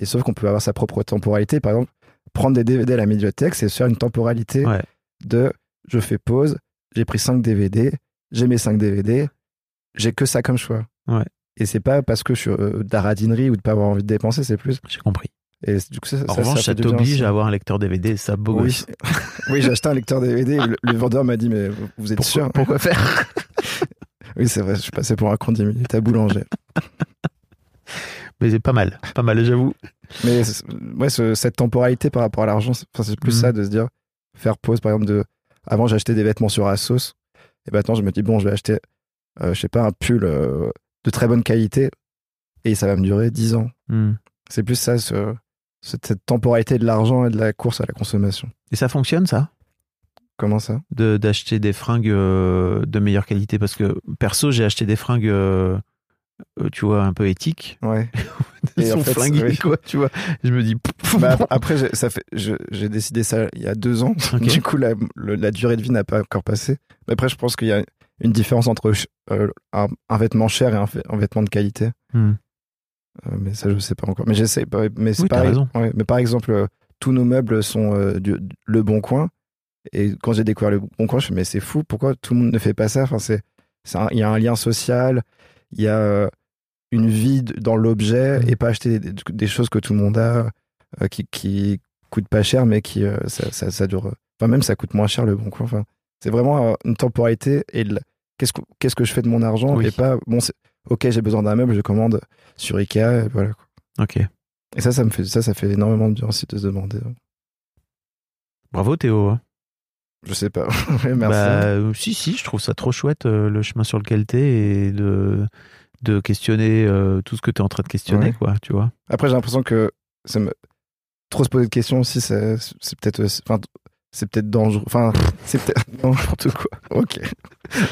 [SPEAKER 1] et sauf qu'on peut avoir sa propre temporalité. Par exemple, prendre des DVD à la médiathèque, c'est se faire une temporalité
[SPEAKER 2] Ouais.
[SPEAKER 1] de je fais pause, j'ai pris 5 DVD, j'ai mes 5 DVD, j'ai que ça comme choix.
[SPEAKER 2] Ouais.
[SPEAKER 1] Et c'est pas parce que je suis euh, de la radinerie ou de pas avoir envie de dépenser, c'est plus.
[SPEAKER 2] J'ai compris.
[SPEAKER 1] Et du coup, ça,
[SPEAKER 2] En
[SPEAKER 1] ça,
[SPEAKER 2] revanche,
[SPEAKER 1] ça
[SPEAKER 2] t'oblige à avoir un lecteur DVD. Ça, beau
[SPEAKER 1] Oui, oui j'ai acheté un lecteur DVD. Le, le vendeur m'a dit, mais vous êtes
[SPEAKER 2] Pourquoi,
[SPEAKER 1] sûr
[SPEAKER 2] pourquoi faire?
[SPEAKER 1] Oui, c'est vrai, je suis passé pour un con 10 minutes à boulanger.
[SPEAKER 2] Mais c'est pas mal. Pas mal, j'avoue.
[SPEAKER 1] Mais ouais, ce- cette temporalité par rapport à l'argent, c'est plus
[SPEAKER 2] Mhm.
[SPEAKER 1] ça de se dire, faire pause, par exemple, de. Avant, j'achetais des vêtements sur Asos. Et maintenant, je me dis, bon, je vais acheter, euh, je sais pas, un pull euh, de très bonne qualité. Et ça va me durer 10 ans.
[SPEAKER 2] Hmm.
[SPEAKER 1] C'est plus ça, ce- cette, temporalité de l'argent et de la course à la consommation.
[SPEAKER 2] Et ça fonctionne, ça?
[SPEAKER 1] Comment ça?
[SPEAKER 2] De- D'acheter des fringues euh, de meilleure qualité Parce que, perso, j'ai acheté des fringues, euh, tu vois, un peu éthiques.
[SPEAKER 1] Ouais. En
[SPEAKER 2] sont
[SPEAKER 1] fait, oui.
[SPEAKER 2] quoi, tu vois. Je me dis...
[SPEAKER 1] Bah, ap- après, j'ai- ça fait, je- j'ai décidé ça il y a deux ans. Du coup, la, le- la durée de vie n'a pas encore passé. Mais après, je pense qu'il y a une différence entre euh, un, un vêtement cher et un, vêtement de qualité.
[SPEAKER 2] Hmm.
[SPEAKER 1] Euh, mais ça, je sais pas encore. Mais j'essaie. pas- Mais c'est
[SPEAKER 2] Oui,
[SPEAKER 1] pareil. Ouais, mais par exemple, tous nos meubles sont du, Le Bon Coin. Et quand j'ai découvert Le Bon Coin, je me suis dit, mais c'est fou. Pourquoi tout le monde ne fait pas ça? Enfin, c'est, il y a un lien social. Il y a euh, une vie dans l'objet
[SPEAKER 2] Mm.
[SPEAKER 1] et pas acheter des, des choses que tout le monde a euh, qui, qui coûtent pas cher, mais qui euh, ça, ça, ça dure. Enfin, même ça coûte moins cher Le Bon Coin. Enfin, c'est vraiment euh, une temporalité et qu'est-ce que, qu'est-ce que je fais de mon argent
[SPEAKER 2] Oui.
[SPEAKER 1] et pas bon. Ok, j'ai besoin d'un meuble, je commande sur Ikea. Et voilà. quoi.
[SPEAKER 2] Ok.
[SPEAKER 1] Et ça, ça me fait ça, ça fait énormément de bien aussi de se demander. euh,
[SPEAKER 2] Bravo, Théo.
[SPEAKER 1] Je sais pas. Ouais, Merci.
[SPEAKER 2] Bah, euh, si, si, je trouve ça trop chouette, euh, le chemin sur lequel t'es et de, de questionner euh, tout ce que t'es en train de questionner,
[SPEAKER 1] Ouais.
[SPEAKER 2] quoi, tu vois.
[SPEAKER 1] Après, j'ai l'impression que ça me... trop se poser de questions aussi, c'est peut-être, enfin, c'est peut-être dangereux. Enfin, c'est peut-être n'importe quoi. Ok.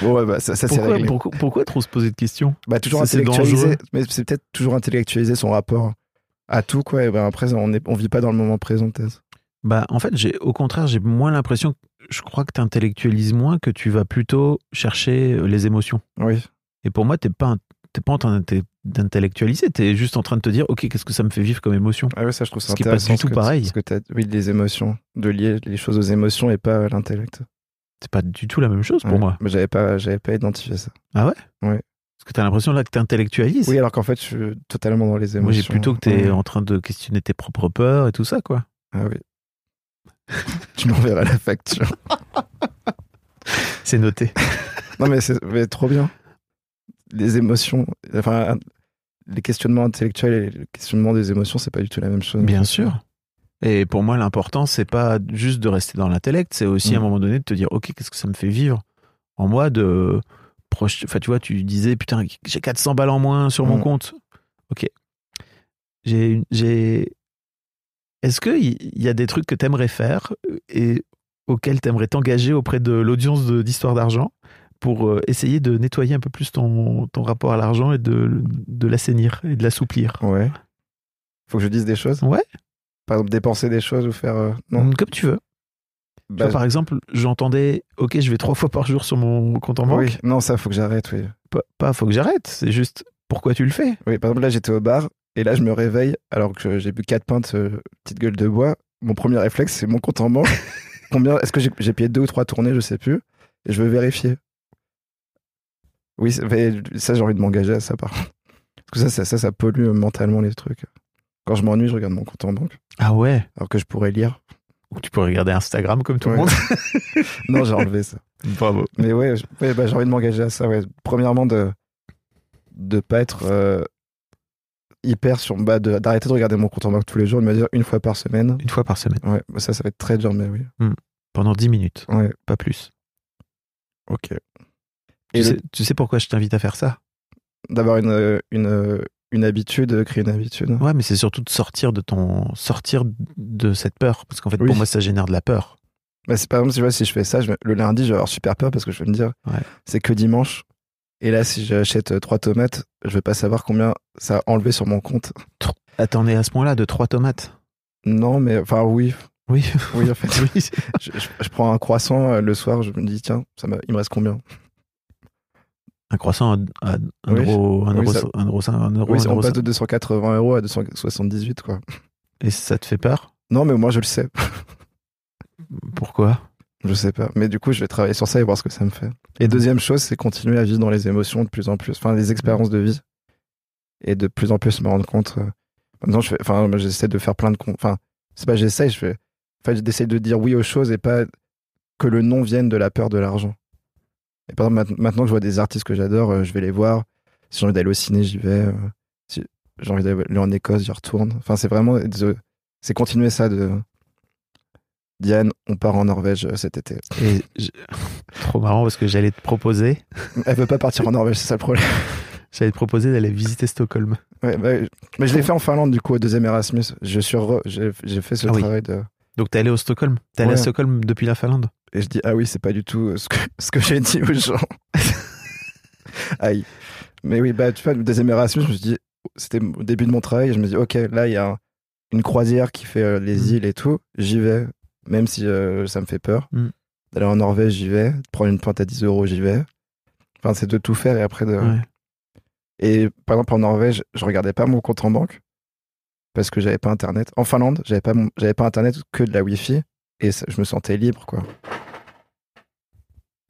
[SPEAKER 1] Bon, ouais, bah, ça, ça c'est
[SPEAKER 2] Pourquoi,
[SPEAKER 1] réglé.
[SPEAKER 2] pourquoi, pourquoi trop se poser de questions?
[SPEAKER 1] Bah, toujours intellectualiser, mais c'est peut-être toujours intellectualiser son rapport à tout, quoi. Et ben après, on est, on vit pas dans le moment présent, peut-être.
[SPEAKER 2] Bah, en fait, j'ai, au contraire, j'ai moins l'impression, je crois que tu intellectualises moins, que tu vas plutôt chercher euh, les émotions.
[SPEAKER 1] Oui.
[SPEAKER 2] Et pour moi, t'es pas, un- t'es pas en train d'intellectualiser, t'es juste en train de te dire, ok, qu'est-ce que ça me fait vivre comme émotion?
[SPEAKER 1] Ah ouais, ça, je trouve ça
[SPEAKER 2] Ce qui est pas du tout pareil.
[SPEAKER 1] que oui, les émotions, de lier les choses aux émotions et pas à l'intellect.
[SPEAKER 2] C'est pas du tout la même chose pour
[SPEAKER 1] Ouais.
[SPEAKER 2] moi.
[SPEAKER 1] Mais j'avais pas, j'avais pas identifié ça.
[SPEAKER 2] Parce que t'as l'impression là que t'intellectualises.
[SPEAKER 1] Oui, alors qu'en fait, je suis totalement dans les émotions.
[SPEAKER 2] moi, j'ai plutôt que t'es
[SPEAKER 1] Ouais.
[SPEAKER 2] en train de questionner tes propres peurs et tout ça, quoi.
[SPEAKER 1] Ah oui. tu m'enverras la facture.
[SPEAKER 2] C'est noté.
[SPEAKER 1] Non, mais c'est mais trop bien. Les émotions, enfin, les questionnements intellectuels et les questionnements des émotions, c'est pas du tout la même chose.
[SPEAKER 2] Bien sûr. Et pour moi, l'important, c'est pas juste de rester dans l'intellect, c'est aussi à un
[SPEAKER 1] Mm.
[SPEAKER 2] moment donné de te dire, ok, qu'est-ce que ça me fait vivre en moi de enfin tu vois, tu disais putain, j'ai 400 balles en moins sur mon
[SPEAKER 1] Mm.
[SPEAKER 2] compte. Ok. J'ai. Est-ce que il il y a des trucs que t'aimerais faire et auxquels t'aimerais t'engager auprès de l'audience de- d'histoire d'argent pour euh, essayer de nettoyer un peu plus ton, ton rapport à l'argent et de, de l'assainir et de l'assouplir?
[SPEAKER 1] Ouais. Faut que je dise des choses?
[SPEAKER 2] Ouais.
[SPEAKER 1] Par exemple, dépenser des choses ou faire. euh, Non?
[SPEAKER 2] Comme tu veux. Tu
[SPEAKER 1] Bah,
[SPEAKER 2] vois, par exemple, j'entendais, ok, je vais trois fois par jour sur mon compte en banque.
[SPEAKER 1] oui, non, ça, faut que j'arrête, oui.
[SPEAKER 2] Pas, pas, faut que j'arrête. C'est juste, pourquoi tu le fais
[SPEAKER 1] Oui, par exemple, là, j'étais au bar et là, je me réveille alors que j'ai bu quatre pintes, euh, petite gueule de bois. Mon premier réflexe, c'est mon compte en banque. Combien Est-ce que j'ai payé deux ou trois tournées Je sais plus. Et je veux vérifier. Oui, ça, ça, j'ai envie de m'engager à ça, par contre. Parce que ça, ça, ça, ça pollue mentalement les trucs. Quand je m'ennuie, je regarde mon compte en banque.
[SPEAKER 2] Ah ouais?
[SPEAKER 1] Alors que je pourrais lire.
[SPEAKER 2] Ou tu pourrais regarder Instagram comme tout le monde.
[SPEAKER 1] Non, j'ai enlevé ça.
[SPEAKER 2] Bravo.
[SPEAKER 1] Mais ouais, bah, j'ai envie de m'engager à ça. Ouais. Premièrement, de de pas être euh, hyper sur. Bah, de- D'arrêter de regarder mon compte en banque tous les jours, de me dire une fois par semaine.
[SPEAKER 2] Une fois par semaine.
[SPEAKER 1] Ouais, bah, ça, ça va être très dur, mais oui.
[SPEAKER 2] Pendant 10 minutes.
[SPEAKER 1] Ouais,
[SPEAKER 2] Pas plus.
[SPEAKER 1] ok.
[SPEAKER 2] Tu,
[SPEAKER 1] Et
[SPEAKER 2] sais,
[SPEAKER 1] le-
[SPEAKER 2] tu sais pourquoi je t'invite à faire ça?
[SPEAKER 1] D'avoir une, une, une habitude, créer une habitude.
[SPEAKER 2] Ouais, mais c'est surtout de sortir de ton. sortir de cette peur. Parce qu'en fait,
[SPEAKER 1] Oui.
[SPEAKER 2] pour moi, ça génère de la peur.
[SPEAKER 1] Bah, c'est par exemple, tu vois, si je fais ça, je le lundi, je vais avoir super peur parce que je vais me dire,
[SPEAKER 2] Ouais.
[SPEAKER 1] c'est que dimanche. Et là, si j'achète euh, trois tomates, je vais pas savoir combien ça a enlevé sur mon compte.
[SPEAKER 2] Attendez à ce point-là de trois tomates.
[SPEAKER 1] Non, mais enfin, oui.
[SPEAKER 2] Oui.
[SPEAKER 1] Oui, en fait.
[SPEAKER 2] oui.
[SPEAKER 1] je, je- je prends un croissant euh, le soir, je me dis, tiens, ça il me reste combien?
[SPEAKER 2] Un croissant à, à un
[SPEAKER 1] Oui.
[SPEAKER 2] euro, un
[SPEAKER 1] Oui,
[SPEAKER 2] euro,
[SPEAKER 1] ça-
[SPEAKER 2] un euro, un euro,
[SPEAKER 1] Oui,
[SPEAKER 2] un
[SPEAKER 1] on
[SPEAKER 2] euro
[SPEAKER 1] passe de 280 euros à 278, quoi.
[SPEAKER 2] Et ça te fait peur?
[SPEAKER 1] Non, mais moi, je le sais.
[SPEAKER 2] Pourquoi?
[SPEAKER 1] Je sais pas. Mais du coup, je vais travailler sur ça et voir ce que ça me fait. Et deuxième chose, c'est continuer à vivre dans les émotions de plus en plus, enfin, les expériences de vie. Et de plus en plus me rendre compte. euh, Maintenant, je fais, enfin, j'essaie de faire plein de, enfin, c'est pas j'essaie, je fais, enfin, j'essaie de dire oui aux choses et pas que le non vienne de la peur de l'argent. Et par exemple, maintenant que je vois des artistes que j'adore, euh, je vais les voir. Si j'ai envie d'aller au ciné, j'y vais. euh, Si j'ai envie d'aller en Écosse, j'y retourne. Enfin, c'est vraiment, c'est continuer ça de. Diane, on part en Norvège euh, cet été.
[SPEAKER 2] Et je- Trop marrant parce que j'allais te proposer,
[SPEAKER 1] Elle veut pas partir en Norvège, c'est ça le problème.
[SPEAKER 2] j'allais te proposer d'aller visiter Stockholm.
[SPEAKER 1] Ouais, bah, mais je l'ai fait en Finlande du coup au deuxième Erasmus. Je suis re- j'ai fait ce
[SPEAKER 2] Ah oui.
[SPEAKER 1] travail de
[SPEAKER 2] Donc t'es allé au Stockholm T'es allé à. Stockholm depuis la Finlande
[SPEAKER 1] et je dis ah oui c'est pas du tout euh, ce que, ce que j'ai dit aux gens. Aïe. Mais oui bah tu vois le deuxième Erasmus je me dit c'était au début de mon travail je me dis ok là il y a un- une croisière qui fait euh, les
[SPEAKER 2] Mm.
[SPEAKER 1] îles et tout j'y vais même si euh, ça me fait peur.
[SPEAKER 2] Mm.
[SPEAKER 1] D'aller en Norvège j'y vais. De prendre une pointe à 10 euros j'y vais. Enfin c'est de tout faire et après de
[SPEAKER 2] Ouais.
[SPEAKER 1] Et par exemple, en Norvège, je regardais pas mon compte en banque parce que j'avais pas internet. En Finlande, j'avais pas, mon- j'avais pas internet que de la Wi-Fi et ça- je me sentais libre, quoi.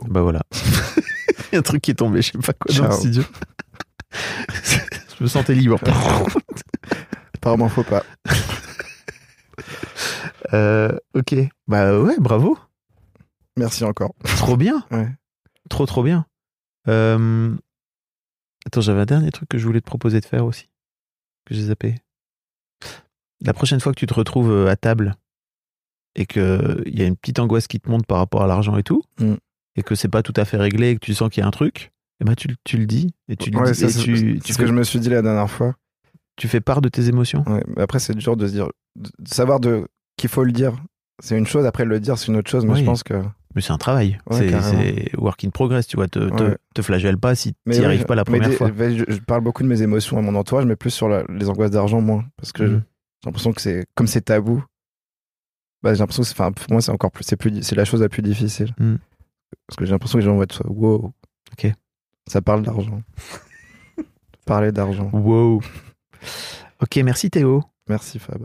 [SPEAKER 2] Bah voilà. Il y a un truc qui est tombé, je sais pas quoi dans le
[SPEAKER 1] Ciao.
[SPEAKER 2] studio. je me sentais libre.
[SPEAKER 1] Apparemment, faut pas.
[SPEAKER 2] Euh, ok. Bah ouais, bravo.
[SPEAKER 1] Merci encore.
[SPEAKER 2] Trop bien.
[SPEAKER 1] Ouais.
[SPEAKER 2] Trop trop bien. Euh, Attends, j'avais un dernier truc que je voulais te proposer de faire aussi. Que j'ai zappé. La prochaine fois que tu te retrouves euh, à table et qu'il y a une petite angoisse qui te monte par rapport à l'argent et tout,
[SPEAKER 1] Mm.
[SPEAKER 2] et que c'est pas tout à fait réglé et que tu sens qu'il y a un truc, et ben tu, le- tu le dis et tu le dis
[SPEAKER 1] ça,
[SPEAKER 2] et
[SPEAKER 1] c'est
[SPEAKER 2] tu,
[SPEAKER 1] c'est
[SPEAKER 2] tu
[SPEAKER 1] ce
[SPEAKER 2] fais,
[SPEAKER 1] que je me suis dit la dernière fois.
[SPEAKER 2] tu fais part de tes émotions.
[SPEAKER 1] Ouais. Mais après, c'est dur de se dire, de savoir de qu'il faut le dire. C'est une chose. Après, le dire, c'est une autre chose. Mais
[SPEAKER 2] Oui.
[SPEAKER 1] je pense que.
[SPEAKER 2] Mais c'est un travail.
[SPEAKER 1] Ouais,
[SPEAKER 2] c'est, work in progress, tu vois. Te, te,
[SPEAKER 1] Ouais.
[SPEAKER 2] te flagelle pas si tu n'y
[SPEAKER 1] ouais,
[SPEAKER 2] arrives pas la première
[SPEAKER 1] des-
[SPEAKER 2] fois.
[SPEAKER 1] je, je parle beaucoup de mes émotions à mon entourage, mais plus sur la- les angoisses d'argent, moins. Parce que
[SPEAKER 2] Mm.
[SPEAKER 1] j'ai l'impression que c'est comme c'est tabou. Bah, j'ai l'impression que c'est, enfin, pour moi, c'est encore plus, c'est plus, c'est la chose la plus difficile.
[SPEAKER 2] Mm.
[SPEAKER 1] Parce que j'ai l'impression que les gens vont être, wow.
[SPEAKER 2] Ok.
[SPEAKER 1] Ça parle d'argent. Parler d'argent.
[SPEAKER 2] Wow. Ok, merci Théo.
[SPEAKER 1] Merci Fab.